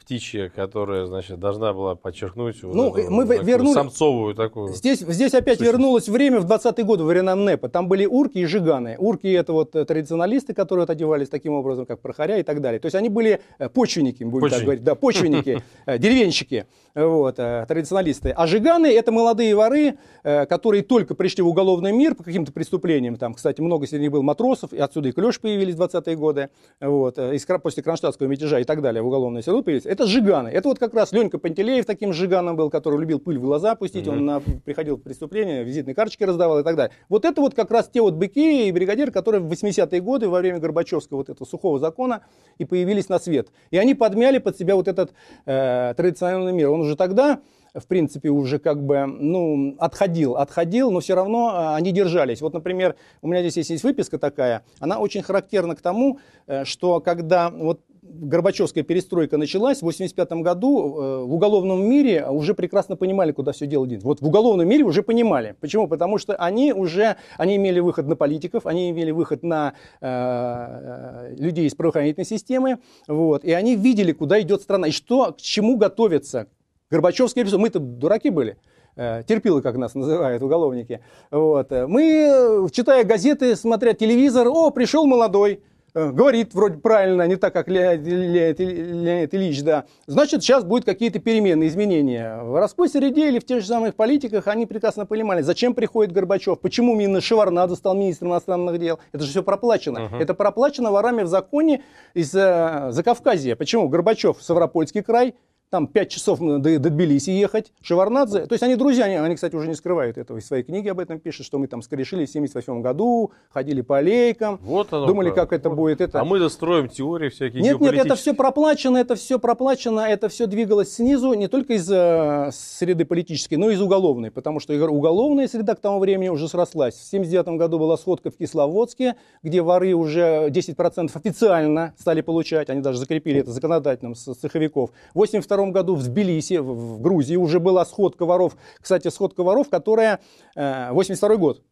птичья, которая, значит, должна была подчеркнуть ну, вот мы такую вернули... самцовую такую. Здесь, здесь опять сущность. вернулось время в 20-е годы времена НЭПа. Там были урки и жиганы. Урки это вот э, традиционалисты, которые вот одевались таким образом, как прохоря и так далее. То есть они были э, почвенники, будем Почвенник. так говорить. Да, почвенники, деревенщики, вот, традиционалисты. А жиганы это молодые воры, которые только пришли в уголовный мир по каким-то преступлениям. Там, кстати, много среди них было матросов, и отсюда и клеш появились в 20-е годы, вот, после Кронштадтского мятежа и так далее в уголовной село появились. Это жиганы. Это вот как раз Ленька Пантелеев таким жиганом был, который любил пыль в глаза пустить. Mm-hmm. Он на, приходил в преступление, визитные карточки раздавал и так далее. Вот это вот как раз те вот быки и бригадиры, которые в 80-е годы во время Горбачевского вот этого сухого закона и появились на свет. И они подмяли под себя вот этот э, традиционный мир. Он уже тогда в принципе, уже как бы, ну, отходил, отходил, но все равно э, они держались. Вот, например, у меня здесь есть, есть выписка такая, она очень характерна к тому, э, что когда вот Горбачевская перестройка началась, в 1985 году э, в уголовном мире уже прекрасно понимали, куда все дело идет. Вот в уголовном мире уже понимали. Почему? Потому что они уже, они имели выход на политиков, они имели выход на э, э людей из правоохранительной системы, вот, и они видели, куда идет страна, и что, к чему готовится. Горбачевская перестройка, мы-то дураки были э, терпилы, как нас называют уголовники. Вот. Мы, читая газеты, смотря телевизор, о, пришел молодой, говорит вроде правильно, не так, как Леонид, Леонид, Леонид Ильич, да, значит, сейчас будут какие-то перемены, изменения. В городской среде или в тех же самых политиках они прекрасно понимали, зачем приходит Горбачев, почему именно Шеварнадзе стал министром иностранных дел. Это же все проплачено. Uh-huh. Это проплачено ворами в законе из э, Закавказья. Почему? Горбачев, Ставропольский край, там 5 часов до, до Тбилиси ехать, Шеварнадзе, то есть они друзья, они, они, кстати, уже не скрывают этого, из своей книги об этом пишут, что мы там скорешили в 78 году, ходили по аллейкам, вот оно, думали, как, как это будет. Это... А мы достроим теории всякие Нет, нет, это все проплачено, это все проплачено, это все двигалось снизу, не только из э, среды политической, но и из уголовной, потому что уголовная среда к тому времени уже срослась. В 79 году была сходка в Кисловодске, где воры уже 10% официально стали получать, они даже закрепили это законодательным с цеховиков. 82 1992 году в Тбилиси, в Грузии, уже была сходка воров. Кстати, сходка воров, которая э, 82 год.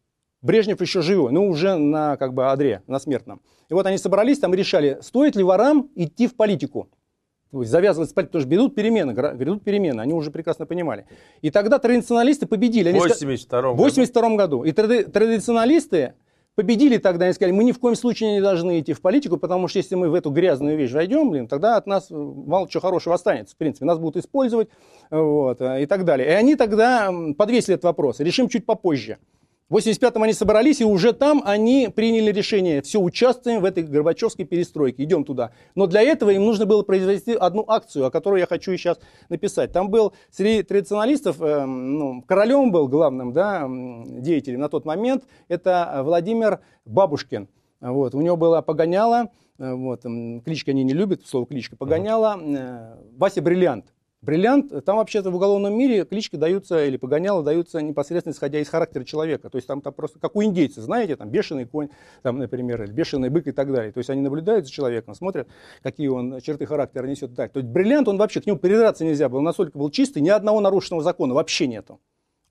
Брежнев еще живой, но уже на как бы адре, на смертном. И вот они собрались там и решали, стоит ли ворам идти в политику. То есть завязывать спать, потому что грядут перемены, грядут перемены, они уже прекрасно понимали. И тогда традиционалисты победили. Они в 82 году. В 82 году. И тради- традиционалисты победили тогда, они сказали, мы ни в коем случае не должны идти в политику, потому что если мы в эту грязную вещь войдем, блин, тогда от нас мало чего хорошего останется. В принципе, нас будут использовать вот, и так далее. И они тогда подвесили этот вопрос. Решим чуть попозже. В 85-м они собрались, и уже там они приняли решение, все, участвуем в этой Горбачевской перестройке, идем туда. Но для этого им нужно было произвести одну акцию, о которой я хочу сейчас написать. Там был среди традиционалистов, э, ну, королем был главным да, деятелем на тот момент, это Владимир Бабушкин. Вот, у него была погоняла, э, вот, кличка они не любят, слово кличка, погоняла, э, Вася Бриллиант. Бриллиант, там вообще-то в уголовном мире клички даются или погоняло даются непосредственно исходя из характера человека. То есть там, там просто как у индейцев, знаете, там бешеный конь, там, например, или бешеный бык и так далее. То есть они наблюдают за человеком, смотрят, какие он черты характера несет. Так. То есть бриллиант, он вообще, к нему придраться нельзя было, настолько был чистый, ни одного нарушенного закона вообще нету.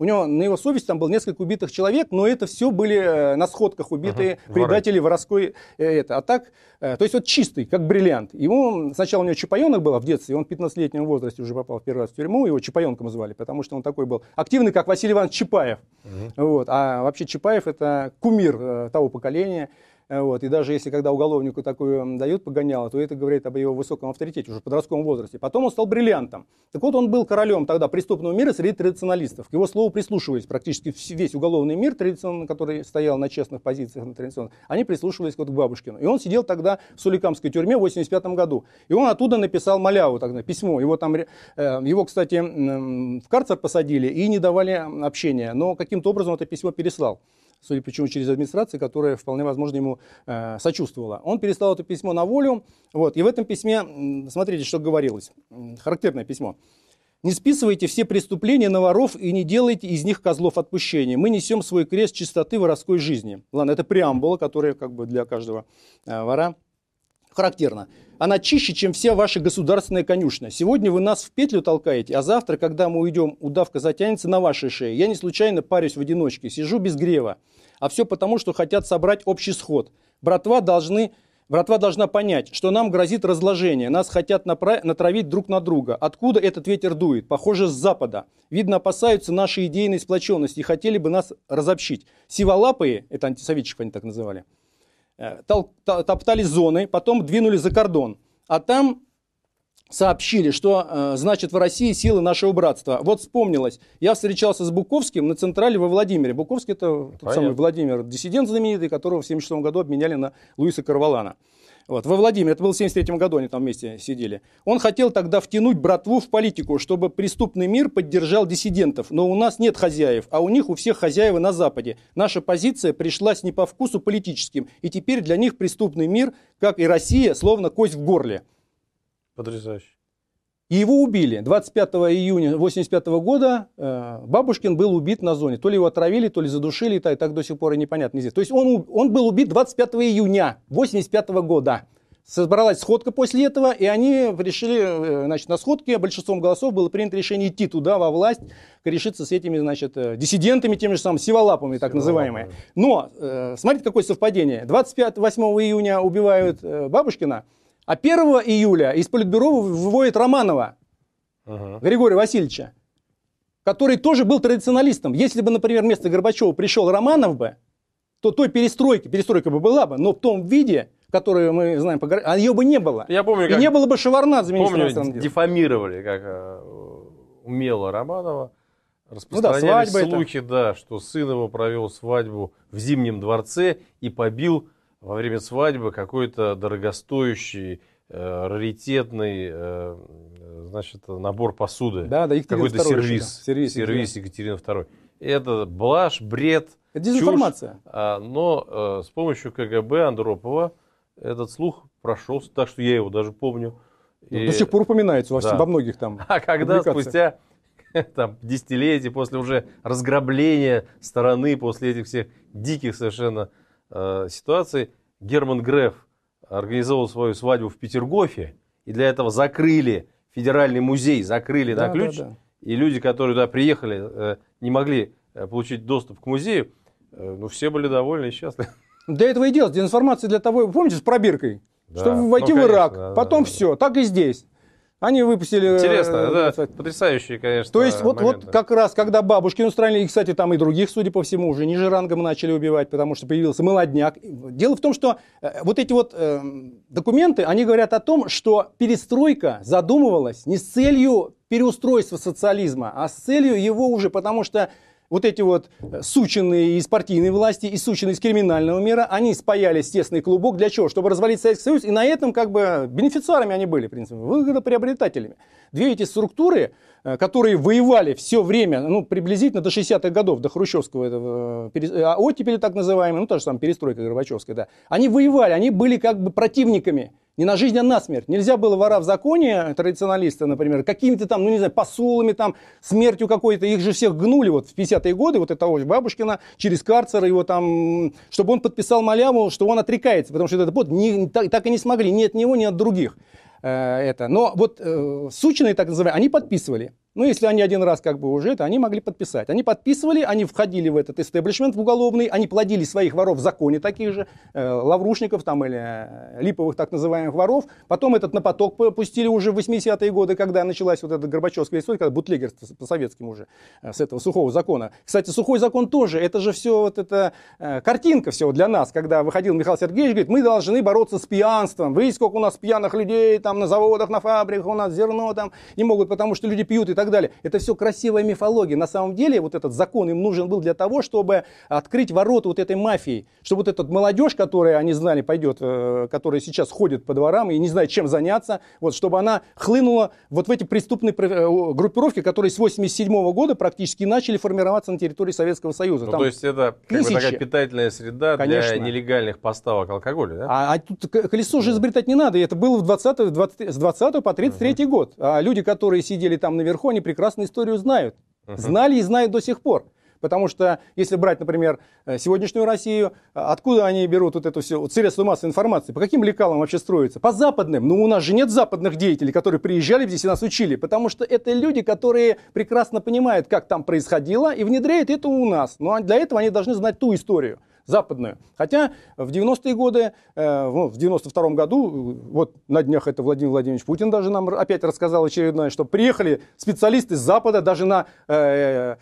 У него на его совести там было несколько убитых человек, но это все были э, на сходках убитые uh-huh. предатели воровской. Э, это. А так, э, то есть вот чистый, как бриллиант. Ему, сначала у него чапаенок было в детстве, он в 15-летнем возрасте уже попал в первый раз в тюрьму, его чапаенком звали, потому что он такой был активный, как Василий Иванович Чапаев. Uh-huh. Вот. А вообще Чапаев это кумир того поколения. Э, вот. И даже если когда уголовнику такую дают погоняло, то это говорит об его высоком авторитете уже в подростковом возрасте. Потом он стал бриллиантом. Так вот, он был королем тогда преступного мира среди традиционалистов. К его слову прислушивались практически весь уголовный мир, традиционно, который стоял на честных позициях, на традиционных, они прислушивались вот к Бабушкину. И он сидел тогда в Суликамской тюрьме в 85 году. И он оттуда написал маляву, тогда, письмо. Его, там, э, его, кстати, в карцер посадили и не давали общения. Но каким-то образом это письмо переслал судя по всему, через администрацию, которая вполне возможно ему э, сочувствовала. Он переслал это письмо на волю, вот, и в этом письме, смотрите, что говорилось, характерное письмо. Не списывайте все преступления на воров и не делайте из них козлов отпущения. Мы несем свой крест чистоты воровской жизни. Ладно, это преамбула, которая как бы для каждого э, вора характерна. Она чище, чем все ваши государственные конюшни. Сегодня вы нас в петлю толкаете, а завтра, когда мы уйдем, удавка затянется на вашей шее. Я не случайно парюсь в одиночке, сижу без грева. А все потому, что хотят собрать общий сход. Братва должны Братва должна понять, что нам грозит разложение. Нас хотят натравить друг на друга. Откуда этот ветер дует? Похоже, с запада. Видно, опасаются нашей идейной сплоченности и хотели бы нас разобщить. Сиволапые, это антисоветчиков они так называли, топтали зоны, потом двинули за кордон. А там сообщили, что э, значит в России силы нашего братства. Вот вспомнилось, я встречался с Буковским на Централе во Владимире. Буковский это Понятно. тот самый Владимир, диссидент знаменитый, которого в 1976 году обменяли на Луиса Карвалана. Вот, во Владимире, это было в 73 году, они там вместе сидели. Он хотел тогда втянуть братву в политику, чтобы преступный мир поддержал диссидентов. Но у нас нет хозяев, а у них у всех хозяева на Западе. Наша позиция пришлась не по вкусу политическим, и теперь для них преступный мир, как и Россия, словно кость в горле. Потрясающе. И его убили. 25 июня 1985 года э, Бабушкин был убит на зоне. То ли его отравили, то ли задушили, и так, и так до сих пор и непонятно здесь. То есть он, он был убит 25 июня 1985 года. Собралась сходка после этого, и они решили, э, значит, на сходке большинством голосов было принято решение идти туда, во власть, решиться с этими, значит, э, диссидентами, теми же самыми сиволапами, так называемые. Но, смотрите, какое совпадение. 25 8 июня убивают Бабушкина, а 1 июля из Политбюро выводит Романова ага. Григория Васильевича, который тоже был традиционалистом. Если бы, например, вместо Горбачева пришел Романов бы, то той перестройки, перестройка бы была бы, но в том виде, которую мы знаем, а ее бы не было. Я помню, И как... не было бы Шеварнадзе Помню, дефамировали, как э, умело Романова. Распространяли ну да, слухи, это. да, что сын его провел свадьбу в Зимнем дворце и побил во время свадьбы какой-то дорогостоящий э, раритетный э, значит, набор посуды. Да, да, Какой-то сервис. Сервис, сервис Екатерины II. Это блажь, бред, Это дезинформация. чушь. А, но э, с помощью КГБ Андропова этот слух прошелся, так что я его даже помню. Ну, И... До сих пор упоминается во, Да. во многих там. А когда спустя там, десятилетий, после уже разграбления страны, после этих всех диких совершенно э, ситуаций, Герман Греф организовал свою свадьбу в Петергофе, и для этого закрыли федеральный музей, закрыли Да, на ключ, да, да. и люди, которые туда приехали, э, не могли э, получить доступ к музею, э, ну, все были довольны и счастливы. Для этого и делать. Дезинформация для того, помните, с пробиркой? Да. Чтобы войти Ну, в Ирак. конечно, да, Потом да, да. все. Так и здесь. Они выпустили... э, Интересно, э, это потрясающие, конечно, То есть вот, вот как раз, когда бабушки устранили, и, кстати, там и других, судя по всему, уже ниже рангом начали убивать, потому что появился молодняк. Дело в том, что э, вот эти вот э, документы, они говорят о том, что перестройка задумывалась не с целью переустройства социализма, а с целью его уже, потому что вот эти вот э, сученные из партийной власти и сученные из криминального мира, они спаялись в тесный клубок. Для чего? Чтобы развалить Советский Союз. И на этом как бы бенефициарами они были, в принципе, выгодоприобретателями. Две эти структуры, которые воевали все время, ну, приблизительно до 60-х годов, до Хрущевского этого, э, перес- э, оттепели так называемой, ну, та же самая перестройка Горбачевская, да, они воевали, они были как бы противниками. Не на жизнь, а на смерть. Нельзя было вора в законе, традиционалисты, например, какими-то там, ну не знаю, посулами, там, смертью какой-то. Их же всех гнули вот в 50-е годы, вот этого же Бабушкина, через карцер его там, чтобы он подписал маляву, что он отрекается, потому что этот вот не, так, так и не смогли ни от него, ни от других. Э, это. Но вот э, сученые, так называемые, они подписывали. Ну, если они один раз как бы уже это, они могли подписать. Они подписывали, они входили в этот истеблишмент в уголовный, они плодили своих воров в законе таких же, э, лаврушников там или э, липовых так называемых воров. Потом этот на поток пустили уже в 80-е годы, когда началась вот эта Горбачевская история, когда бутлегер с- по советским уже, э, с этого сухого закона. Кстати, сухой закон тоже, это же все вот это э, картинка все для нас, когда выходил Михаил Сергеевич, говорит, мы должны бороться с пьянством. Вы сколько у нас пьяных людей там на заводах, на фабриках, у нас зерно там не могут, потому что люди пьют и так далее. Это все красивая мифология. На самом деле вот этот закон им нужен был для того, чтобы открыть ворота вот этой мафии, чтобы вот эта молодежь, которая, они знали, пойдет, э, которая сейчас ходит по дворам и не знает, чем заняться, вот, чтобы она хлынула вот в эти преступные пр- э, группировки, которые с 87 года практически начали формироваться на территории Советского Союза. Ну, Там- то есть это как бы такая питательная среда Конечно. для нелегальных поставок алкоголя, да? А, а тут колесо же изобретать не надо. И Это было в 20, 20, с 20 по 33 год. А люди, которые сидели там наверху, они прекрасно историю знают. Знали и знают до сих пор. Потому что, если брать, например, э, сегодняшнюю Россию, а откуда они берут вот эту все вот средства массовой информации, по каким лекалам вообще строятся? По западным. Но у нас же нет западных деятелей, которые приезжали здесь и нас учили. Потому что это люди, которые прекрасно понимают, как там происходило, и внедряют это у нас. Но для этого они должны знать ту историю западную. Хотя в 90-е годы, э, ну, в 92-м году, э, вот на днях это Владимир Владимирович Путин даже нам опять рассказал очередное, что приехали специалисты с Запада даже на э,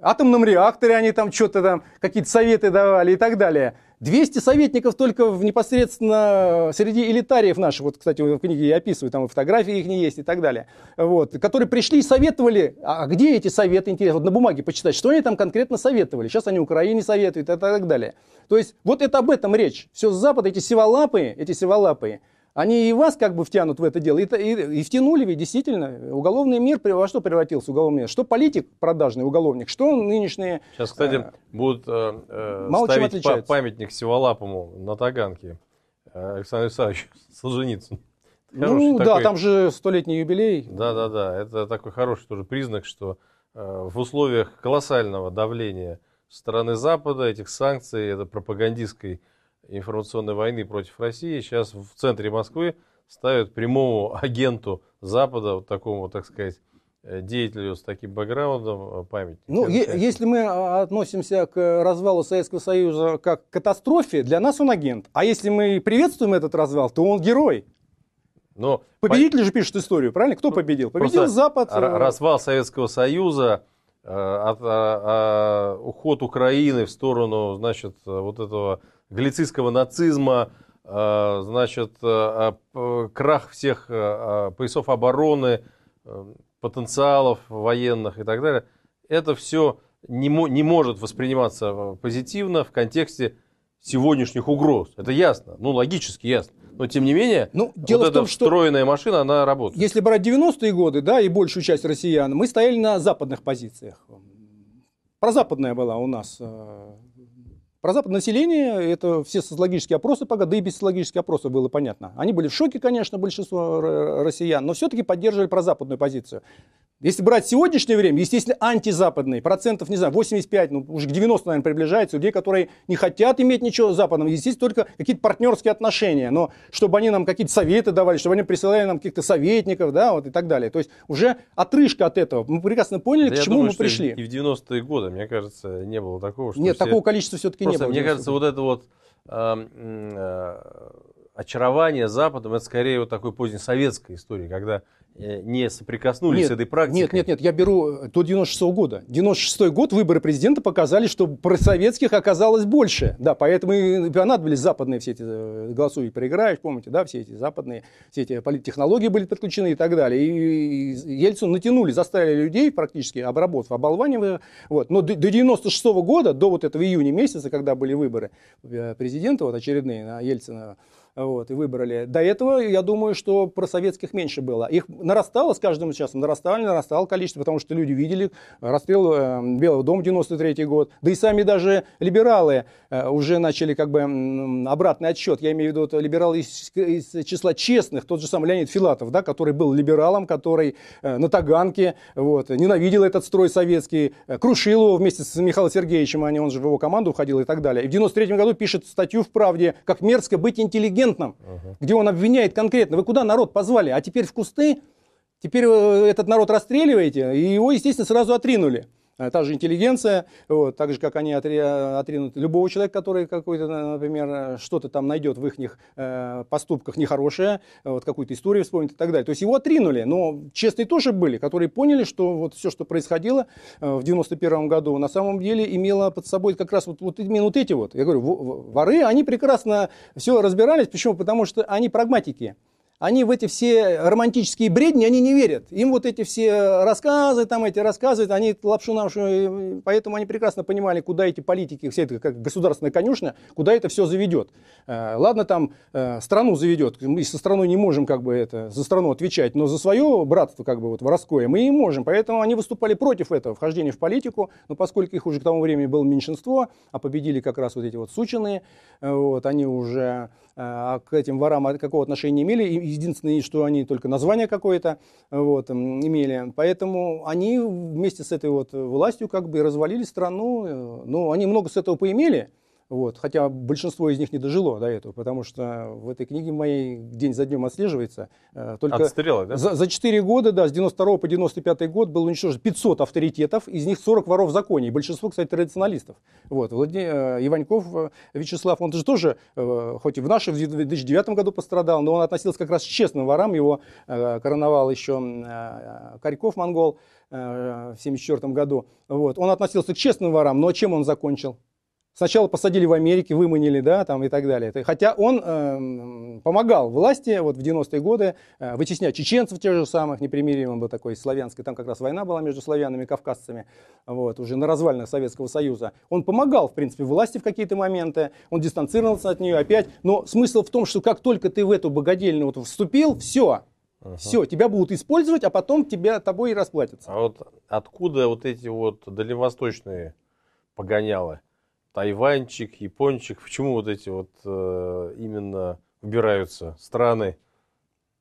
атомном реакторе, они там что-то там, какие-то советы давали и так далее. 200 советников только в непосредственно среди элитариев наших, вот, кстати, в книге я описываю, там и фотографии их не есть и так далее, вот, которые пришли и советовали, а где эти советы, интересно, вот на бумаге почитать, что они там конкретно советовали, сейчас они Украине советуют и так далее. То есть вот это об этом речь, все с Запада, эти севалапы, эти севалапы, они и вас как бы втянут в это дело, и, и- и втянули ведь действительно. Уголовный мир во что превратился уголовный мир? Что политик продажный уголовник, что нынешние... Сейчас, кстати, э, будут э, э, мало чем ставить отличаются. памятник Севолапому на Таганке э, Александру Александровичу Солженицыну. Хороший ну да, такой- там же столетний юбилей. Да, да, да. Это такой хороший тоже признак, что э, в условиях колоссального давления стороны Запада, этих санкций, это пропагандистской информационной войны против России, сейчас в центре Москвы ставят прямому агенту Запада, вот такому, так сказать, э, деятелю с таким бэкграундом э, памятник. Ну, е- если мы а, относимся к развалу Советского Союза как к катастрофе, для нас он агент. А если мы приветствуем этот развал, то он герой. но Победитель же пишет историю, правильно? Кто победил? Победил Просто Запад. Э, Развал Советского Союза, э, от- а- а, уход Украины в сторону, значит, вот этого галицийского нацизма, э, значит, э, а, крах всех э, а, поясов обороны, потенциалов военных и так далее, это все не, не может восприниматься позитивно в контексте сегодняшних угроз. Это ясно, ну логически ясно. Но тем не менее, ну, дело вот в том, эта что встроенная машина, она работает. Если брать 90-е годы, да, и большую часть россиян, мы стояли на западных позициях. Прозападная была у нас про западное население, это все социологические опросы, пока, да и без социологических опросов было понятно. Они были в шоке, конечно, большинство россиян, но все-таки поддерживали прозападную позицию. Если брать сегодняшнее время, естественно, антизападные, процентов, не знаю, 85, ну уже к 90, наверное, приближается, людей, которые не хотят иметь ничего с Западом, естественно, только какие-то партнерские отношения, но чтобы они нам какие-то советы давали, чтобы они присылали нам каких-то советников, да, вот и так далее. То есть уже отрыжка от этого. Мы прекрасно поняли, да к чему думаю, мы пришли. И в 90-е годы, мне кажется, не было такого, что Нет, все... такого количества все-таки не было. Мне кажется, вот это вот э, э, очарование Западом, это скорее вот такой позднесоветской истории, когда не соприкоснулись нет, с этой практикой? Нет, нет, нет, я беру э, до 96 -го года. 96 год выборы президента показали, что просоветских оказалось больше. Да, поэтому и понадобились западные все эти э, голосуй проиграешь, помните, да, все эти западные, все эти политтехнологии были подключены и так далее. И, и Ельцин натянули, заставили людей практически, обработав, оболванивая. Вот. Но до, до 96 -го года, до вот этого июня месяца, когда были выборы президента, вот очередные на Ельцина, вот, и выбрали. До этого, я думаю, что про советских меньше было. Их нарастало с каждым часом, нарастало, нарастало количество, потому что люди видели расстрел Белого дома 93 год, да и сами даже либералы э, уже начали как бы обратный отсчет. Я имею в виду либералы из, из числа честных, тот же самый Леонид Филатов, да, который был либералом, который э, на Таганке вот, ненавидел этот строй советский, э, крушил его вместе с Михаилом Сергеевичем, а он же в его команду входил и так далее. И в 93 году пишет статью в «Правде», как мерзко быть интеллигентным интеллигентном, uh-huh. где он обвиняет конкретно. Вы куда народ позвали? А теперь в кусты, теперь этот народ расстреливаете, и его, естественно, сразу отринули. Э, та же интеллигенция, вот, так же, как они отринут любого человека, который какой-то, например, что-то там найдет в их э, поступках нехорошее, вот, какую-то историю вспомнит и так далее. То есть его отринули, но честные тоже были, которые поняли, что вот все, что происходило э, в 91 году, на самом деле имело под собой как раз вот, вот именно вот эти вот. Я говорю, воры, они прекрасно все разбирались. Почему? Потому что они прагматики они в эти все романтические бредни, они не верят. Им вот эти все рассказы, там эти рассказы, они лапшу нашу, поэтому они прекрасно понимали, куда эти политики, все это как государственная конюшня, куда это все заведет. Э, ладно, там э, страну заведет, мы со страной не можем как бы это, за страну отвечать, но за свое братство как бы вот воровское мы и можем. Поэтому они выступали против этого вхождения в политику, но поскольку их уже к тому времени было меньшинство, а победили как раз вот эти вот сученые, э, вот, они уже к этим ворам какого отношения не имели, единственное, что они только название какое-то вот, имели. Поэтому они вместе с этой вот властью как бы развалили страну. Э, ну, они много с этого поимели, вот, хотя большинство из них не дожило до этого, потому что в этой книге моей день за днем отслеживается. Э, только Отстрелы, да? За, за 4 года, да, с 92 по 95 год было уничтожено 500 авторитетов, из них 40 воров в законе, и большинство, кстати, традиционалистов. Вот, Владимир э, Иваньков э, Вячеслав, он же тоже, хоть и в нашем в 2009 году пострадал, но он относился как раз к честным ворам, его короновал еще Корьков, монгол, в 1974 году. Вот. Он относился к честным ворам, но чем он закончил? Сначала посадили в Америке, выманили, да, там и так далее. Хотя он э, помогал власти вот в 90-е годы э, вытеснять чеченцев тех же самых, непримиримым был такой славянский, там как раз война была между славянами и кавказцами, вот, уже на развалинах Советского Союза. Он помогал, в принципе, власти в какие-то моменты, он дистанцировался от нее опять, но смысл в том, что как только ты в эту богадельную вот вступил, все, Ага. Все, тебя будут использовать, а потом тебя тобой и расплатятся. А вот откуда вот эти вот дальневосточные погонялы? Тайваньчик, Япончик. Почему вот эти вот э, именно выбираются страны?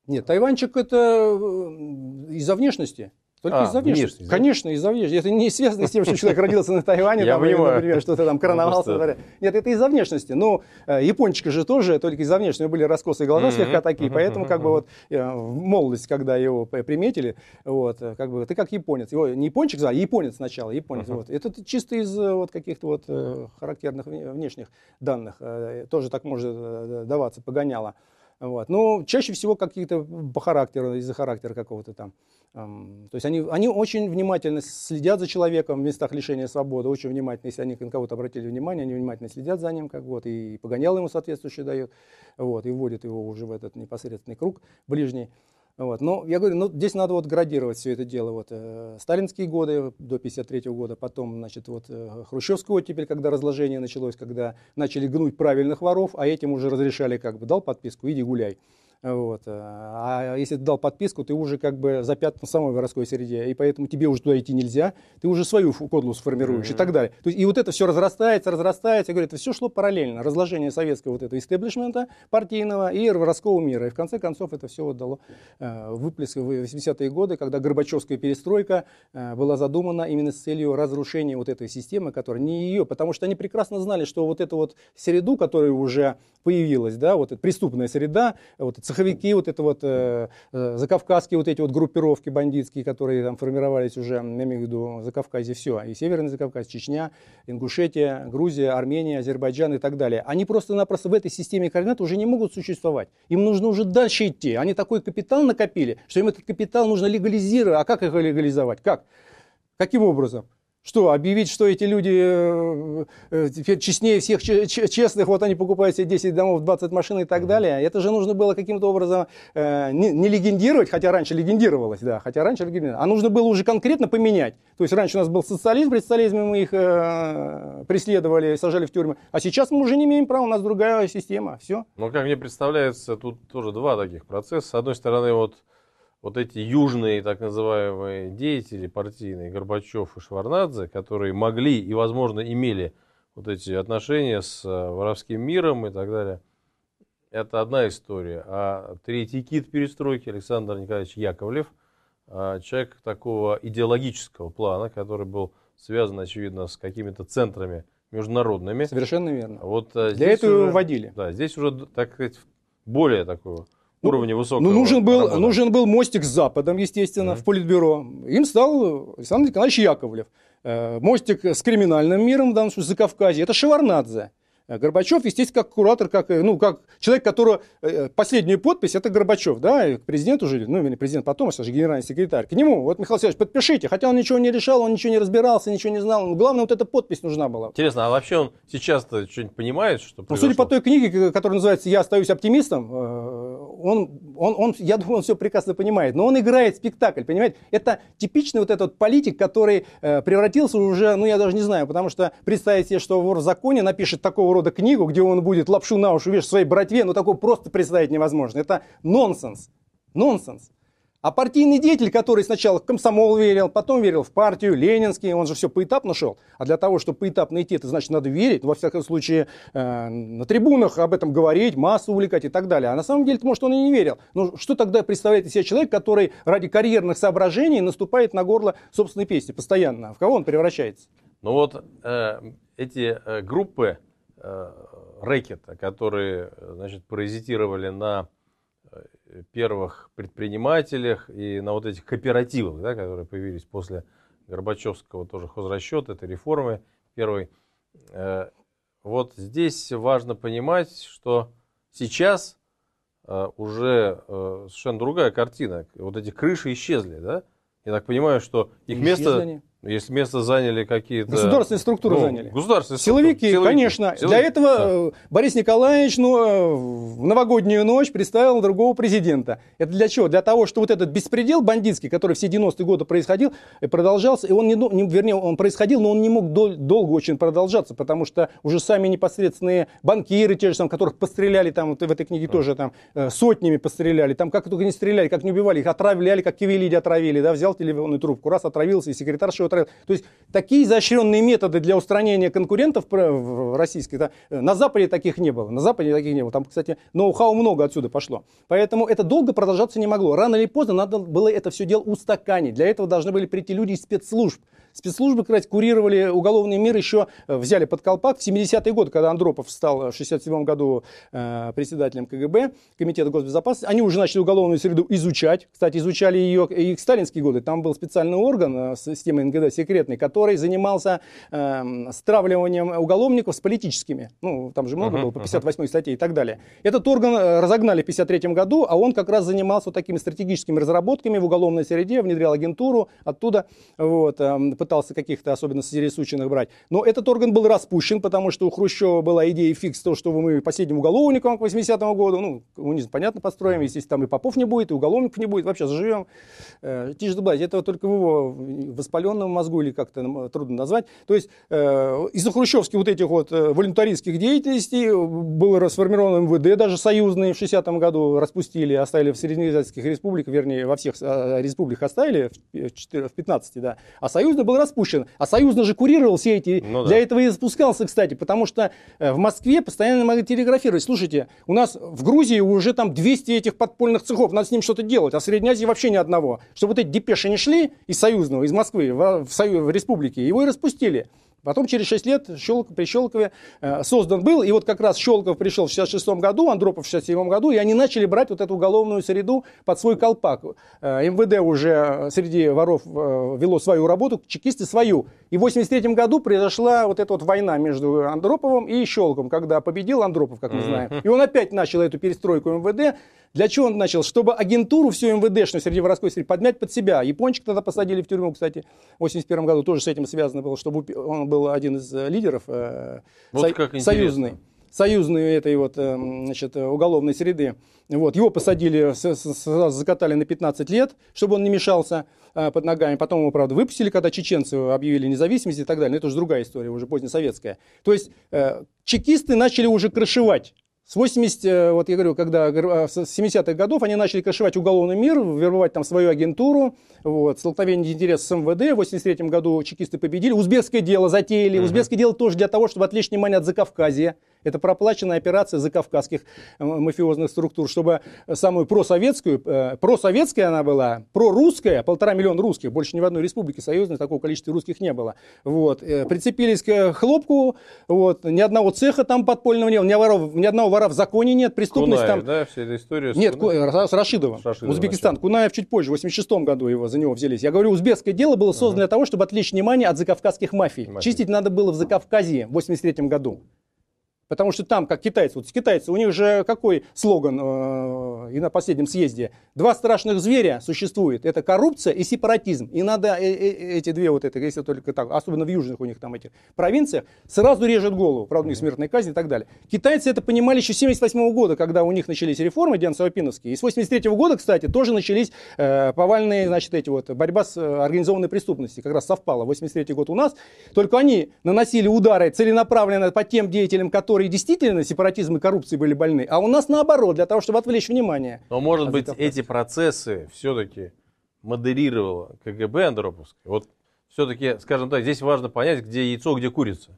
Нет, Тайваньчик это э, из-за внешности. Только а, из-за внешности. Конечно, из-за внешности. Это не связано с тем, что человек родился на Тайване, там, или, например, что-то там короновался. Нет, это из-за внешности. Ну, э, япончика же тоже только из-за внешности. У него были раскосые глаза слегка такие, поэтому как бы вот э, в молодости, когда его приметили, вот, э, как бы ты как японец. Его не япончик звали, японец сначала, японец. Вот. Это чисто из вот каких-то вот характерных внешних данных. Тоже так может даваться, погоняло. Вот. Но чаще всего какие-то по характеру, из-за характера какого-то там. То есть они, они очень внимательно следят за человеком в местах лишения свободы, очень внимательно, если они на кого-то обратили внимание, они внимательно следят за ним, как вот, и погонял ему соответствующий дают, вот, и вводят его уже в этот непосредственный круг ближний. Вот. Но я говорю, ну, здесь надо вот градировать все это дело. Вот, э, сталинские годы до 53 года, потом, значит, вот, э, хрущевскую оттепель, когда разложение началось, когда начали гнуть правильных воров, а этим уже разрешали, как бы, дал подписку, иди гуляй. Вот. Э, а если ты дал подписку, ты уже как бы запят на самой воровской среде, и поэтому тебе уже туда идти нельзя, ты уже свою кодлу сформируешь mm-hmm. и так далее. То есть, и вот это все разрастается, разрастается, я говорю, это все шло параллельно. Разложение советского вот этого истеблишмента партийного и воровского мира. И в конце концов это все вот дало э, выплеск в 80-е годы, когда Горбачевская перестройка э, была задумана именно с целью разрушения вот этой системы, которая не ее, потому что они прекрасно знали, что вот эту вот среду, которая уже появилась, да, вот эта преступная среда, вот эта цеховики, вот это вот э, э, закавказские вот эти вот группировки бандитские, которые там формировались уже, я имею в виду Закавказье, все, и Северный Закавказ, Чечня, Ингушетия, Грузия, Армения, Азербайджан и так далее. Они просто-напросто в этой системе координат уже не могут существовать. Им нужно уже дальше идти. Они такой капитал накопили, что им этот капитал нужно легализировать. А как его легализовать? Как? Каким образом? Что, объявить, что эти люди э, э, теперь честнее всех честных, вот они покупают себе 10 домов, 20 машин и так далее. Это же нужно было каким-то образом э, не, не легендировать, хотя раньше легендировалось, да, хотя раньше легендировалось, а нужно было уже конкретно поменять. То есть раньше у нас был социализм, при социализме мы их э, преследовали, сажали в тюрьмы, а сейчас мы уже не имеем права, у нас другая система, все. Ну, как мне представляется, тут тоже два таких процесса. С одной стороны, вот вот эти южные так называемые деятели партийные, Горбачев и Шварнадзе, которые могли и, возможно, имели вот эти отношения с э, воровским миром и так далее, это одна история. А третий кит перестройки Александр Николаевич Яковлев, э, человек такого идеологического плана, который был связан, очевидно, с какими-то центрами международными. Совершенно верно. Вот э, Для этого уже, вводили. Да, здесь уже, так сказать, более такого уровня высокого. Ну, нужен был, нужен был мостик с Западом, естественно, mm-hmm. в Политбюро. Им стал Александр Николаевич Яковлев. Э, мостик с криминальным миром, в данном случае, за Кавказе. Это Шеварнадзе. Э, Горбачев, естественно, как куратор, как, э, ну, как человек, которого э, последнюю подпись, это Горбачев, да, президент уже, ну, именно президент потом, это же генеральный секретарь. К нему, вот, Михаил Алексеевич, подпишите, хотя он ничего не решал, он ничего не разбирался, ничего не знал, но главное, вот эта подпись нужна была. Интересно, а вообще он сейчас-то что-нибудь понимает, что ну, Судя по той книге, которая называется «Я остаюсь оптимистом», он, он, он, я думаю, он все прекрасно понимает, но он играет спектакль, понимаете? Это типичный вот этот политик, который превратился уже, ну, я даже не знаю, потому что представить себе, что вор в законе напишет такого рода книгу, где он будет лапшу на уши вешать своей братве, ну такого просто представить невозможно. Это нонсенс. Нонсенс. А партийный деятель, который сначала в комсомол верил, потом верил в партию, ленинский, он же все поэтапно шел. А для того, чтобы поэтапно идти, это значит надо верить, во всяком случае э, на трибунах об этом говорить, массу увлекать и так далее. А на самом деле, может, он и не верил. Но что тогда представляет из себя человек, который ради карьерных соображений наступает на горло собственной песни постоянно? В кого он превращается? Ну вот э, эти э, группы, рэкета, которые значит, паразитировали на э, первых предпринимателях и на вот этих кооперативах, да, которые появились после Горбачевского тоже хозрасчета, этой реформы первой. Э, вот здесь важно понимать, что сейчас уже совершенно другая картина. Вот эти крыши исчезли, да? Я так понимаю, что их исчезли место... Они если место заняли какие-то... Государственные структуры ну, заняли. Государственные Силовики, Силовики, конечно. Силовики. Для этого да. Э, Борис Николаевич ну, э, в новогоднюю ночь представил другого президента. Это для чего? Для того, что вот этот беспредел бандитский, который все 90-е годы происходил, э, продолжался, и он не, не, вернее, он происходил, но он не мог дол, долго очень продолжаться, потому что уже сами непосредственные банкиры, те же самые, которых постреляли, там вот в этой книге тоже там сотнями постреляли, там как только не стреляли, как не убивали, их отравляли, как Кивелиди отравили, да, взял телефонную трубку, раз отравился, и секретарь устраивает. То есть такие изощренные методы для устранения конкурентов российских, да, на Западе таких не было. На Западе таких не было. Там, кстати, ноу-хау много отсюда пошло. Поэтому это долго продолжаться не могло. Рано или поздно надо было это все дело устаканить. Для этого должны были прийти люди из спецслужб. Спецслужбы, кстати, курировали уголовный мир еще, э, взяли под колпак в 70-е годы, когда Андропов стал в 67 году э, председателем КГБ, Комитета госбезопасности. Они уже начали уголовную среду изучать. Кстати, изучали ее и в сталинские годы. Там был специальный орган, э, система НГД, секретный, который занимался э, стравливанием уголовников с политическими. Ну, там же много uh-huh, было по 58 uh-huh. статье и так далее. Этот орган э, разогнали в 53 году, а он как раз занимался вот такими стратегическими разработками в уголовной среде, внедрял агентуру, оттуда вот, э, пытался каких-то особенно сосредоточенных брать. Но этот орган был распущен, потому что у Хрущева была идея фикс, то, что мы последним уголовником к 80-му году, ну, коммунизм, понятно, построим, естественно, там и попов не будет, и уголовников не будет, вообще заживем. Э, Тише Дублать, это только в его воспаленном мозгу или как-то трудно назвать. То есть э, из-за хрущевских вот этих вот э, волюнтаристских деятельностей было расформировано МВД, даже союзные в 60-м году распустили, оставили в среднеазиатских республиках, вернее, во всех э, республиках оставили, в, в 15, да. А союзный был распущен. А союзный же курировал все эти... Ну, да. Для этого и спускался, кстати, потому что э, в Москве постоянно могли телеграфировать. Слушайте, у нас в Грузии уже там 200 этих подпольных цехов, надо с ним что-то делать, а в Средней Азии вообще ни одного. Чтобы вот эти депеши не шли из союзного, из Москвы в, в, в республике, его и распустили. Потом через 6 лет Щелков, при Щелкове э, создан был, и вот как раз Щелков пришел в 66 году, Андропов в 67 году, и они начали брать вот эту уголовную среду под свой колпак. Э, МВД уже среди воров э, вело свою работу, чекисты свою. И в 83 году произошла вот эта вот война между Андроповым и Щелковым, когда победил Андропов, как мы знаем. И он опять начал эту перестройку МВД, для чего он начал? Чтобы агентуру всю МВДшную среди воровской среды подмять под себя. Япончик тогда посадили в тюрьму, кстати, в 81 году тоже с этим связано было, чтобы он был один из э, лидеров э, вот со- как союзный союзной этой вот, э, значит, уголовной среды. Вот, его посадили, сразу закатали на 15 лет, чтобы он не мешался под ногами. Потом его, правда, выпустили, когда чеченцы объявили независимость и так далее. Но это уже другая история, уже позднесоветская. То есть чекисты начали уже крышевать с 80, э, вот я говорю, когда э, с 70-х годов они начали крышевать уголовный мир, вербовать там свою агентуру, вот, столкновение интересов с МВД. В 83 году чекисты победили. Узбекское дело затеяли. Угу. Узбекское дело тоже для того, чтобы отвлечь внимание от Закавказья. Это проплаченная операция закавказских э, мафиозных структур, чтобы самую просоветскую, э, просоветская она была, прорусская, полтора миллиона русских, больше ни в одной республике союзной такого количества русских не было. Вот. Э, прицепились к хлопку, вот. ни одного цеха там подпольного не было, ни, воров, ни одного вора в законе нет, преступность Кунаев, там... да, вся эта история с Нет, Кунаев? с Рашидовым, с Рашидовым Узбекистан. Начал. Кунаев чуть позже, в 86 году его, за него взялись. Я говорю, узбекское дело было создано uh-huh. для того, чтобы отвлечь внимание от закавказских мафий. Мафии. Чистить надо было в Закавказье в 83 году. Потому что там, как китайцы, вот китайцы, у них же какой слоган э, и на последнем съезде? Два страшных зверя существует. Это коррупция и сепаратизм. И надо э, э, эти две вот это, если только так, особенно в южных у них там этих провинциях, сразу режет голову. Правда, у них смертная казнь и так далее. Китайцы это понимали еще с 78 года, когда у них начались реформы Диан-Савопиновские. И с 83 года, кстати, тоже начались э, повальные, значит, эти вот, борьба с э, организованной преступностью. Как раз совпало. 83 год у нас. Только они наносили удары целенаправленно по тем деятелям, которые которые действительно сепаратизм и коррупцией были больны, а у нас наоборот, для того, чтобы отвлечь внимание. Но может быть эти процессы все-таки модерировало КГБ Андроповское. Вот все-таки, скажем так, здесь важно понять, где яйцо, где курица.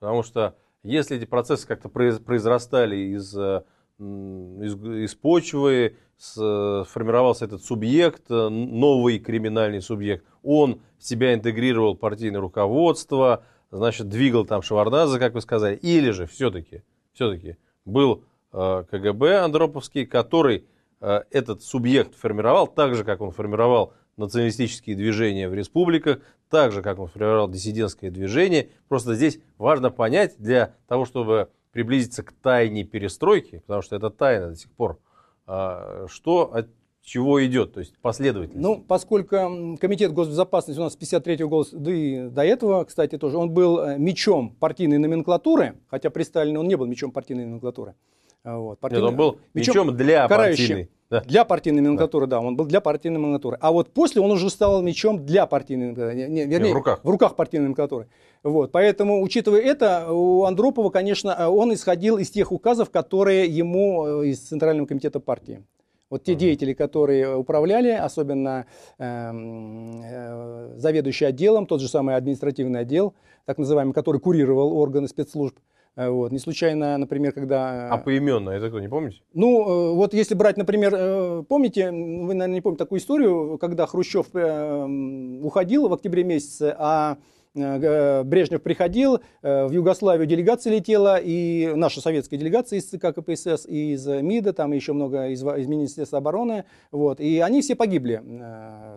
Потому что если эти процессы как-то произрастали из, из, из почвы, с, формировался этот субъект, новый криминальный субъект, он в себя интегрировал партийное руководство, значит, двигал там Шеварднадзе, как вы сказали, или же все-таки, все-таки был э, КГБ Андроповский, который э, этот субъект формировал так же, как он формировал националистические движения в республиках, так же, как он формировал диссидентское движение. Просто здесь важно понять для того, чтобы приблизиться к тайне перестройки, потому что это тайна до сих пор, э, что, чего идет, то есть последовательность? Ну, поскольку Комитет госбезопасности у нас с 53-го года, да и до этого, кстати, тоже, он был э, мечом партийной номенклатуры, хотя при Сталине он не был мечом партийной номенклатуры. А, вот, партийный, Нет, он был мечом, мечом для партийной. Да. Для партийной номенклатуры, да. да, он был для партийной номенклатуры. А вот после он уже стал мечом для партийной номенклатуры. Вернее, не, в руках. В руках партийной номенклатуры. Вот, поэтому, учитывая это, у Андропова, конечно, э, он исходил из тех указов, которые ему э, из Центрального комитета партии. Вот те деятели, которые управляли, особенно э, э, заведующий отделом, тот же самый административный отдел, так называемый, который курировал органы спецслужб, э, вот. Не случайно, например, когда... А поименно, это кто, не помните? Ну, э, вот если брать, например, помните, вы, наверное, не помните такую историю, когда Хрущев уходил в октябре месяце, а э, Брежнев приходил, в Югославию делегация летела, и наша советская делегация из ЦК КПСС, и из МИДа, там еще много из, из Министерства обороны, вот, и они все погибли.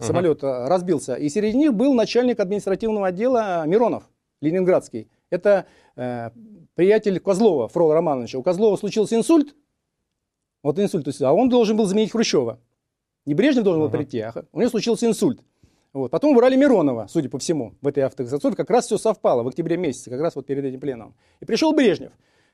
Самолет uh-huh. разбился. И среди них был начальник административного отдела Миронов, ленинградский. Это э, приятель Козлова, Фрола Романовича. У Козлова случился инсульт, вот инсульт, а он должен был заменить Хрущева. Не Брежнев должен был прийти, а у него случился инсульт. Вот. Потом убрали Миронова, судя по всему, в этой автокатастрофе. Как раз все совпало в октябре месяце, как раз вот перед этим пленом. И пришел Брежнев.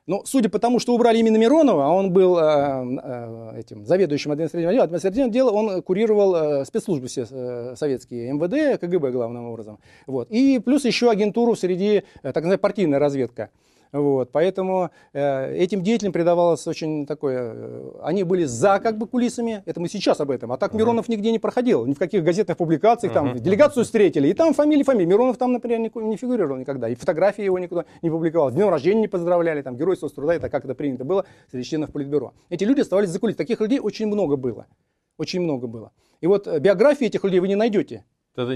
Но судя по тому, что убрали именно Миронова, а он был э, э, этим заведующим административным отделом, административным делом он курировал э, спецслужбы все э, советские, МВД, КГБ главным образом. Вот. И плюс еще агентуру среди, э, так называемая партийная разведка. Вот, поэтому э, этим деятелям придавалось очень такое... Э, они были за как бы кулисами, это мы сейчас об этом. А так. Миронов нигде не проходил, ни в каких газетных публикациях. Там делегацию встретили, и там фамилии, фамилии. Миронов там, например, не, не фигурировал никогда. И фотографии его никуда не публиковал. Днем рождения не поздравляли, там, геройство труда, это как это принято было среди членов Политбюро. Эти люди оставались за кулисами. Таких людей очень много было. Очень много было. И вот э, биографии этих людей вы не найдете.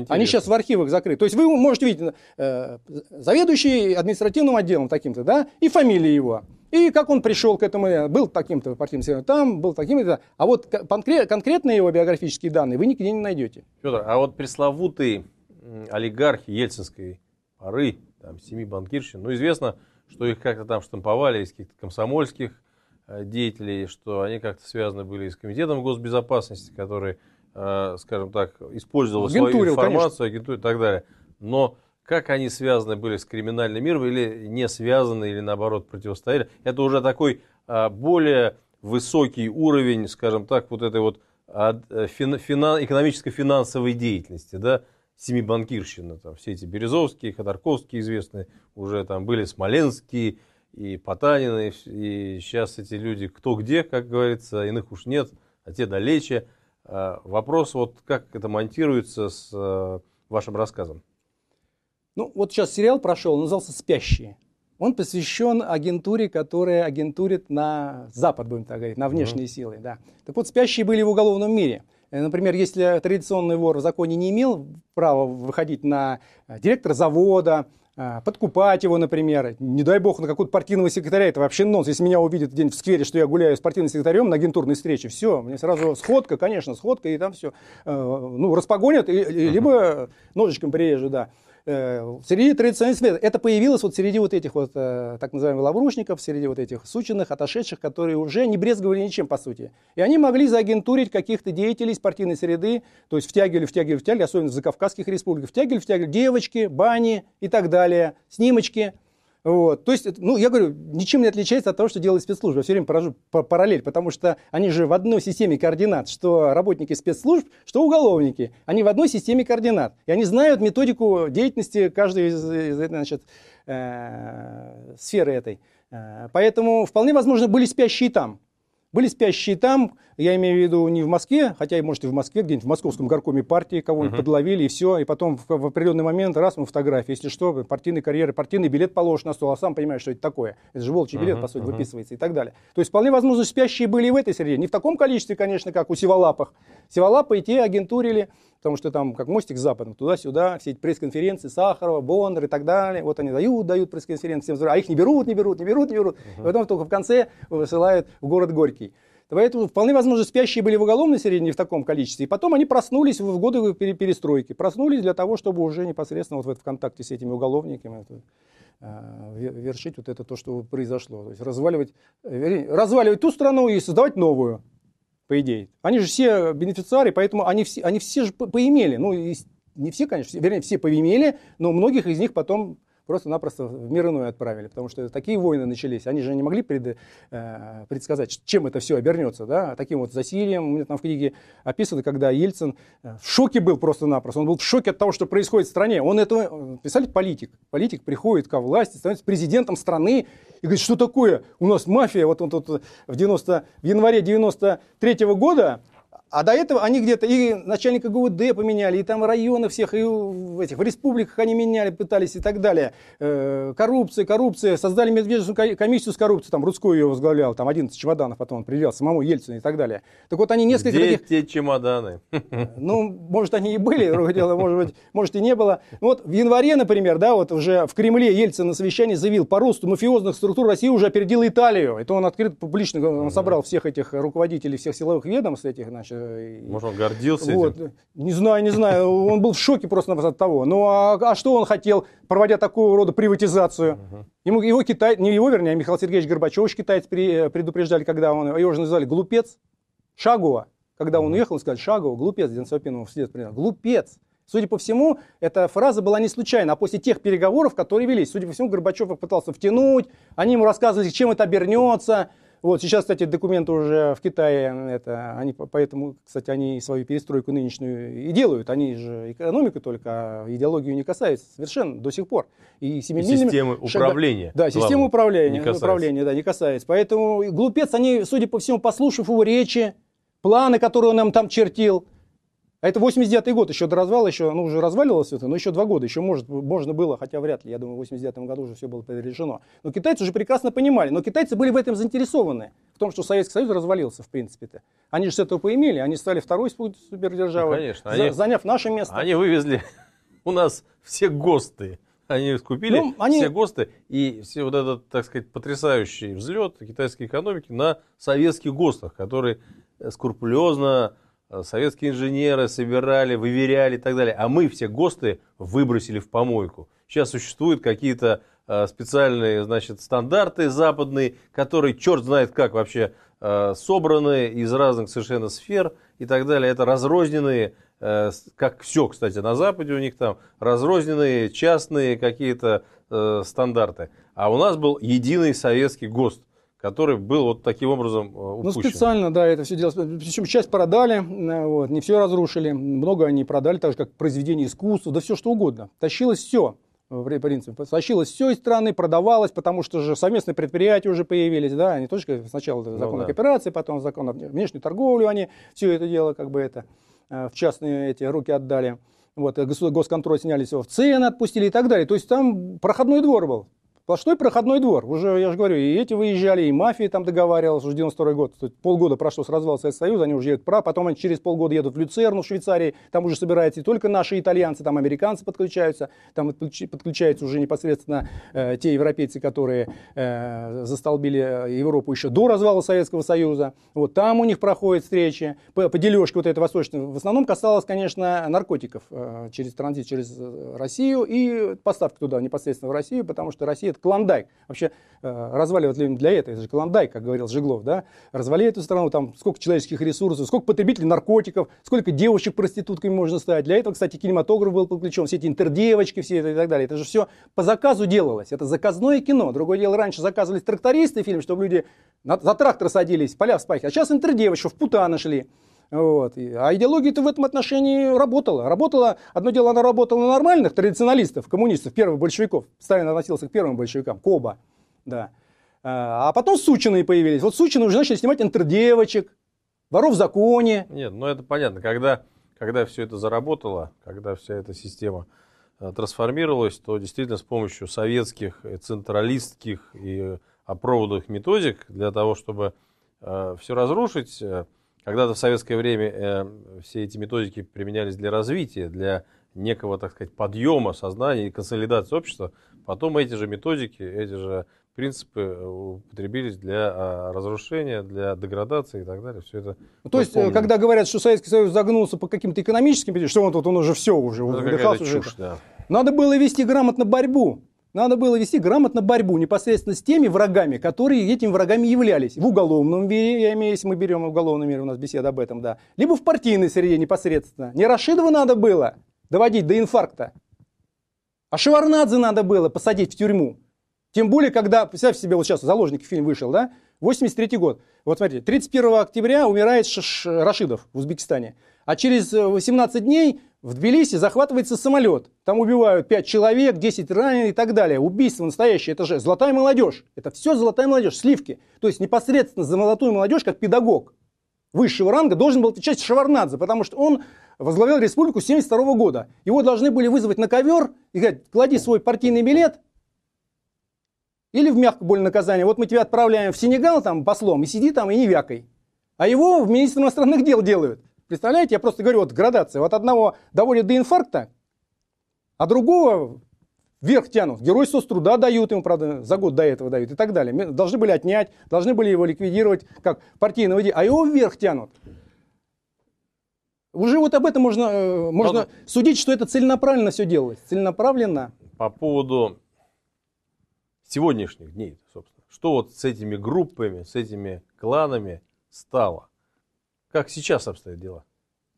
Они сейчас в архивах закрыты. То есть вы можете видеть э, заведующий административным отделом таким-то, да, и фамилия его. И как он пришел к этому, был таким-то партийным секретарем там, был таким-то. А вот конкретные его биографические данные вы нигде не найдете. Федор, а вот пресловутые олигархи ельцинской поры, там, семи банкирщин, ну, известно, что их как-то там штамповали из каких-то комсомольских э, деятелей, что они как-то связаны были с комитетом госбезопасности, который скажем так, использовал свою информацию, агентуру и так далее. Но как они связаны были с криминальным миром или не связаны, или наоборот противостояли, это уже такой э, более высокий уровень, скажем так, вот этой вот э, финан, экономическо-финансовой деятельности, да, семибанкирщина, там все эти Березовские, Ходорковские известные, уже там были Смоленские и Потанины, и сейчас эти люди кто где, как говорится, иных уж нет, а те далече. Э, вопрос, вот как это монтируется с э, вашим рассказом? Ну, вот сейчас сериал прошел, он назывался «Спящие». Он посвящен агентуре, которая агентурит на Запад, будем так говорить, на внешние mm-hmm. силы. Да. Так вот, спящие были в уголовном мире. Э, например, если традиционный вор в законе не имел права выходить на директора завода, подкупать его, например, не дай бог на какого-то партийного секретаря, это вообще нонс. Если меня увидят день в сквере, что я гуляю с партийным секретарем на агентурной встрече, все, мне сразу сходка, конечно, сходка, и там все, э, ну, распогонят, либо ножичком прирежут, да. Э, среди традиционных это появилось вот среди вот этих вот э, так называемых лаврушников, среди вот этих сученных, отошедших, которые уже не брезговали ничем по сути. И они могли заагентурить каких-то деятелей из партийной среды, то есть втягивали, втягивали, втягивали, особенно в закавказских республиках, втягивали, втягивали девочки, бани и так далее, снимочки – вот. То есть, ну, я говорю, ничем не отличается от того, что делает спецслужба. Я все время поражу параллель, потому что они же в одной системе координат, что работники спецслужб, что уголовники. Они в одной системе координат. И они знают методику деятельности каждой из, из значит, э, сферы этой. Э, поэтому вполне возможно были спящие там. Были спящие там, я имею в виду не в Москве, хотя, и может, и в Москве, где-нибудь в московском горкоме партии кого-нибудь uh-huh. подловили, и все. И потом в, в определенный момент, раз, мы фотографии, если что, партийной карьеры, партийный билет положишь на стол, а сам понимаешь, что это такое. Это же волчий билет, uh-huh. по сути, uh-huh. выписывается и так далее. То есть, вполне возможно, спящие были и в этой среде. Не в таком количестве, конечно, как у Сиволапах. Сиволапы и те агентурили, потому что там как мостик с Западом, туда-сюда, все эти пресс-конференции Сахарова, Бондар и так далее. Вот они дают, дают пресс-конференции, а их не берут, не берут, не берут, не берут. Uh-huh. И потом только в конце высылают в город Горький. Поэтому вполне возможно спящие были в уголовной среде не в таком количестве. И потом они проснулись в годы перестройки. Проснулись для того, чтобы уже непосредственно вот в контакте с этими уголовниками э, вершить вот это то, что произошло. То есть разваливать, разваливать ту страну и создавать новую, по идее. Они же все бенефициары, поэтому они все, они все же поимели. Ну, не все, конечно, вернее, все поимели, но многих из них потом просто-напросто в мир иной отправили, потому что такие войны начались, они же не могли пред, э, предсказать, чем это все обернется, да, таким вот засилием. У меня там в книге описано, когда Ельцин э, в шоке был просто-напросто, он был в шоке от того, что происходит в стране. Он этого, писали политик, политик приходит ко власти, становится президентом страны и говорит, что такое, у нас мафия, вот он тут в, 90, в январе 93 -го года а до этого они где-то и начальника ГУД поменяли, и там районы всех, и в этих в республиках они меняли, пытались и так далее. Э, коррупция, коррупция. Создали медвежью комиссию с коррупцией, там Рудской ее возглавлял, там 11 чемоданов потом он привел, самому Ельцину и так далее. Так вот они несколько Где таких... те чемоданы? Ну, может, они и были, дело, может быть, может и не было. Вот в январе, например, да, вот уже в Кремле Ельцин на совещании заявил, по росту мафиозных структур России уже опередила Италию. Это он открыто, публично, он собрал всех этих руководителей всех силовых ведомств этих, значит, может, он гордился вот. этим? Не знаю, не знаю. Он был в шоке просто от того. Ну, а, а что он хотел, проводя такого рода приватизацию? Угу. Ему, его Китай, не его, вернее, а Михаил Сергеевич Горбачев китайцы предупреждали, когда он, его же называли глупец, Шагова. Когда он уехал, сказали, Шагова, глупец, Дэн Сапинов вслед принял. Глупец. Судя по всему, эта фраза была не случайна, а после тех переговоров, которые велись. Судя по всему, Горбачев их пытался втянуть, они ему рассказывали, чем это обернется. Вот сейчас, кстати, документы уже в Китае, это, они, поэтому, кстати, они свою перестройку нынешнюю и делают. Они же экономику только, а идеологию не касаются совершенно до сих пор. И, и системы шага... управления. Да, системы управления, не управления да, не касается. Поэтому глупец, они, судя по всему, послушав его речи, планы, которые он нам там чертил, а это 89-й год, еще до развала, еще, ну, уже разваливалось это, но еще два года, еще может, можно было, хотя вряд ли, я думаю, в 89 году уже все было решено. Но китайцы уже прекрасно понимали, но китайцы были в этом заинтересованы, в том, что Советский Союз развалился, в принципе-то. Они же с этого поимели, они стали второй супердержавой, ну, конечно, за, они, заняв наше место. Они вывезли у нас все ГОСТы. Они скупили ну, они... все ГОСТы и все вот этот, так сказать, потрясающий взлет китайской экономики на советских ГОСТах, которые скрупулезно Э, советские инженеры собирали, выверяли и так далее. А мы все ГОСТы выбросили в помойку. Сейчас существуют какие-то э, специальные значит, стандарты западные, которые черт знает как вообще э, собраны из разных совершенно сфер и так далее. Это разрозненные, как все, кстати, на Западе у них там, разрозненные частные какие-то стандарты. А у нас был единый советский ГОСТ который был вот таким образом э, ну, упущен. Ну, специально, да, это все делалось. Причем часть продали, э, вот, не все разрушили. Много они продали, так же, как произведение искусства, да все что угодно. Тащилось все, в принципе. Тащилось все из страны, продавалось, потому что же совместные предприятия уже появились, да, не только сначала ну, закон да. о кооперации, потом закон о внешней торговле, они все это дело как бы это э, в частные эти руки отдали. Вот, госконтроль сняли все, в цены отпустили и так далее. То есть там проходной двор был. Сплошной проходной двор. Уже, я же говорю, и эти выезжали, и мафия там договаривалась, уже 92 год. Полгода прошло с развала Советского Союза, они уже едут прав, потом они через полгода едут в Люцерну, в Швейцарии, там уже собираются не только наши итальянцы, там американцы подключаются, там подключаются уже непосредственно э, те европейцы, которые э, застолбили Европу еще до развала Советского Союза. Вот там у них проходят встречи, по, по дележке вот этой восточной. В основном касалось, конечно, наркотиков э, через транзит через э, Россию и поставки туда непосредственно в Россию, потому что Россия Клондайк. Вообще э, разваливать ли для этого? Это же Клондайк, как говорил Жиглов, да? Развали эту страну, там сколько человеческих ресурсов, сколько потребителей наркотиков, сколько девочек проститутками можно ставить. Для этого, кстати, кинематограф был подключен, все эти интердевочки, все это и так далее. Это же все по заказу делалось. Это заказное кино. Другое дело, раньше заказывались трактористы фильм, чтобы люди за трактор садились, поля вспахивали. А сейчас интердевочки в пута нашли. Вот. А идеология-то в этом отношении работала. Работала, одно дело, она работала на нормальных традиционалистов, коммунистов, первых большевиков. Сталин относился к первым большевикам, Коба. Да. А, а потом сученые появились. Вот сученые уже начали снимать интердевочек, воров в законе. Нет, ну это понятно. Когда, когда все это заработало, когда вся эта система э, трансформировалась, то действительно с помощью советских, э, централистских и опробованных методик для того, чтобы э, все разрушить, когда-то в советское время э, все эти методики применялись для развития, для некого, так сказать, подъема сознания и консолидации общества. Потом эти же методики, эти же принципы э, употребились для а, разрушения, для деградации и так далее. Все это ну, То есть, помним. когда говорят, что Советский Союз загнулся по каким-то экономическим, что он тут, он уже все уже, ну, выдыхался уже. Чушь, да. Надо было вести грамотно борьбу. Надо было вести грамотно борьбу непосредственно с теми врагами, которые этими врагами являлись. В уголовном мире, я имею, если мы берем уголовный мир, у нас беседа об этом, да. Либо в партийной среде непосредственно. Не Рашидова надо было доводить до инфаркта, а Шеварнадзе надо было посадить в тюрьму. Тем более, когда, представьте себе, вот сейчас заложник фильм вышел, да, 83 год. Вот смотрите, 31 октября умирает Рашидов в Узбекистане. А через 18 э, дней в Тбилиси захватывается самолет. Там убивают 5 человек, 10 раненых и так далее. Убийство настоящее. Это же золотая молодежь. Это все золотая молодежь, сливки. То есть непосредственно за золотую молодежь как педагог. высшего ранга должен был отвечать Шеварнадзе, потому что он возглавлял республику с 1972 года. Его должны были вызвать на ковер и говорить, клади свой партийный билет или в мягкое более наказание. Вот мы тебя отправляем в Сенегал там послом, и сиди там и не вякой. А его в министр иностранных дел делают. Представляете, я просто говорю, вот градация. Вот одного доводят до инфаркта, а другого вверх тянут. Герой соцтруда дают ему, правда, за год до этого дают и так далее. Должны были отнять, должны были его ликвидировать как партийного деятеля, а его вверх тянут. Уже вот об этом можно, э, можно Но... судить, что это целенаправленно все делалось. Целенаправленно. По поводу сегодняшних дней, собственно. Что вот с этими группами, с этими кланами стало? Как сейчас обстоят дела?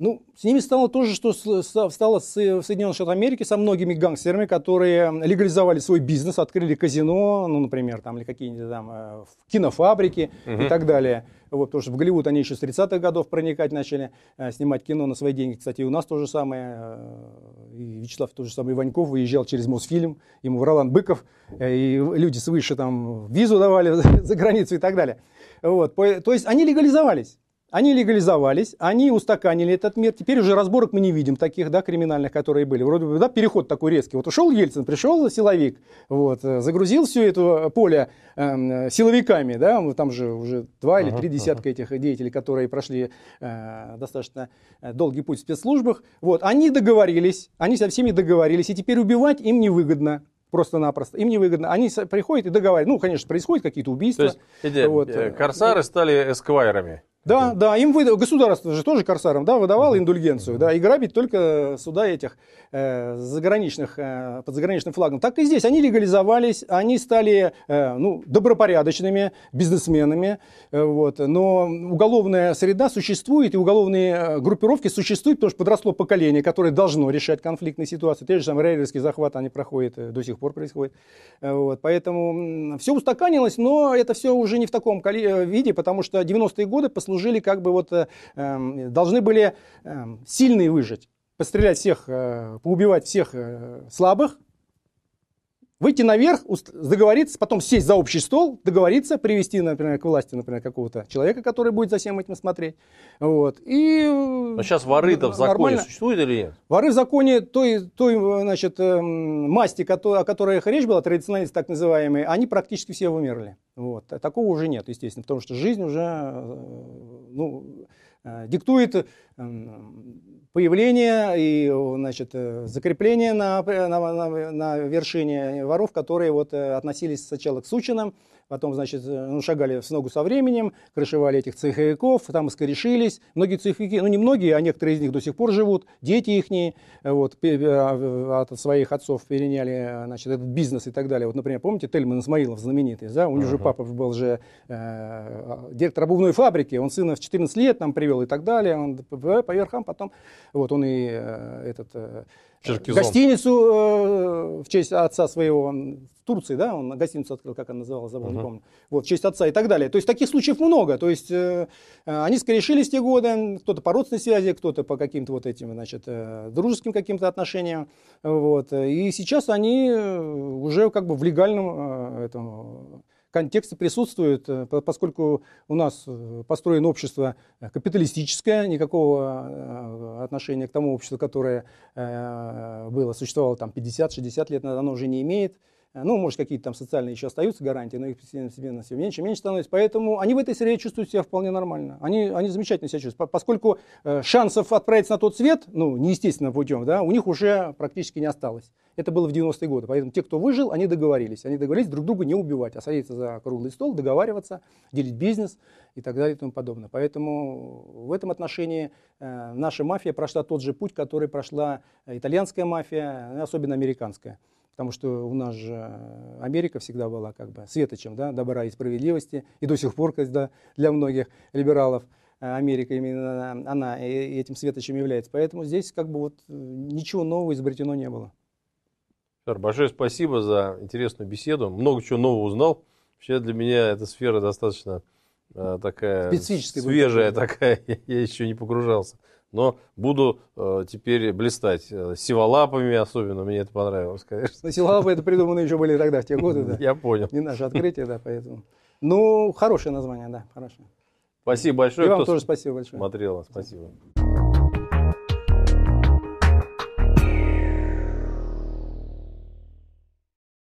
Ну, с ними стало то же, что стало в Соединенных Штатах Америки со многими гангстерами, которые легализовали свой бизнес, открыли казино, ну, например, там, или какие-нибудь там э, кинофабрики угу. и так далее. Вот, потому что в Голливуд они еще с 30-х годов проникать начали, э, снимать кино на свои деньги. Кстати, и у нас то же самое. Э, и Вячеслав тот же самый Иваньков выезжал через Мосфильм, ему Ролан Быков, и люди свыше там визу давали за границу и так далее. Вот, то есть они легализовались. Они легализовались, они устаканили этот мир. Теперь уже разборок мы не видим таких, да, криминальных, которые были. Вроде бы, да, переход такой резкий. Вот ушел Ельцин, пришел силовик, вот, э, загрузил все это поле э, силовиками, да, там же уже два или три десятка этих деятелей, которые прошли э, достаточно э, долгий путь в спецслужбах. Вот, они договорились, они со всеми договорились, и теперь убивать им невыгодно просто-напросто. Им невыгодно. Они приходят и договариваются. Ну, конечно, происходят какие-то убийства. То есть вот. корсары стали эсквайрами. Да, да, им выдал, государство же тоже корсарам, да, выдавало индульгенцию, да, и грабить только суда этих э, заграничных, э, под заграничным флагом. Так и здесь, они легализовались, они стали, э, ну, добропорядочными бизнесменами, э, вот, но уголовная среда существует, и уголовные э, группировки существуют, потому что подросло поколение, которое должно решать конфликтные ситуации. Те же самые рейдерские захваты, они проходят, э, до сих пор происходят, э, вот, поэтому все устаканилось, но это все уже не в таком виде, потому что 90-е годы, по служили как бы вот, э, эм, должны были э, сильные выжить, пострелять всех, э, поубивать всех э, слабых, выйти наверх, договориться, потом сесть за общий стол, договориться, привести, например, к власти, например, какого-то человека, который будет за всем этим смотреть. Вот. И Но сейчас воры-то в законе нормально. существуют или нет? Воры в законе той, той значит, эм, масти, о которой речь была, традиционалисты так называемые, они практически все вымерли. Вот. Такого уже нет, естественно, потому что жизнь уже э, ну, э, диктует эм, появление и значит, э, закрепление на, на, на вершине воров, которые вот относились сначала к сучинам, потом, значит, э, ну, шагали в ногу со временем, крышевали этих цеховиков, там искорешились. Многие цеховики, ну не многие, а некоторые из них до сих пор живут, дети их вот, а, от своих отцов переняли значит, этот бизнес и так далее. Вот, например, помните, Тельман Исмаилов знаменитый, да? у него uh-huh. же папа был же э, директор обувной фабрики, он сына в 14 лет там привел и так далее, он по верхам потом, вот он и э, этот... Э, Черкизон. гостиницу э, в честь отца своего в Турции, да, он гостиницу открыл, как она называлась, забыл, uh-huh. не помню. Вот, в честь отца и так далее. То есть таких случаев много. То есть э, они скорешились те годы, кто-то по родственной связи, кто-то по каким-то вот этим, значит, э, дружеским каким-то отношениям. Вот. И сейчас они уже как бы в легальном э, этом контексте присутствует, э, поскольку у нас э, построено общество э, капиталистическое, никакого отношения к тому обществу, которое было, существовало там 50-60 лет назад, оно уже не имеет. Ну, может, какие-то там социальные еще остаются гарантии, но их постепенно все меньше и меньше становится. Поэтому они в этой среде чувствуют себя вполне нормально. Они, они замечательно себя чувствуют. Поскольку шансов отправиться на тот свет, ну, неестественным путем, да, у них уже практически не осталось. Это было в 90-е годы. Поэтому те, кто выжил, они договорились. Они договорились друг друга не убивать, а садиться за круглый стол, договариваться, делить бизнес и так далее и тому подобное. Поэтому в этом отношении э, наша мафия прошла тот же путь, который прошла итальянская мафия, особенно американская. Потому что у нас же Америка всегда была как бы светочем да, добра и справедливости. И до сих пор, когда для многих либералов э, Америка именно она этим светочем является. Поэтому здесь как бы вот э, ничего нового изобретено не было. Сэр, большое спасибо за интересную беседу. Много чего нового узнал. Вообще для меня эта сфера достаточно э, такая свежая, такая. Я еще не погружался. Но буду э, теперь блистать э, сиволапами особенно. Мне это понравилось, конечно. Но сиволапы это придуманы еще были тогда, в те годы. Да. Я понял. Не наше открытие, да, поэтому. Ну, хорошее название, да, хорошее. Спасибо большое. И вам тоже спасибо большое. Смотрел. Спасибо.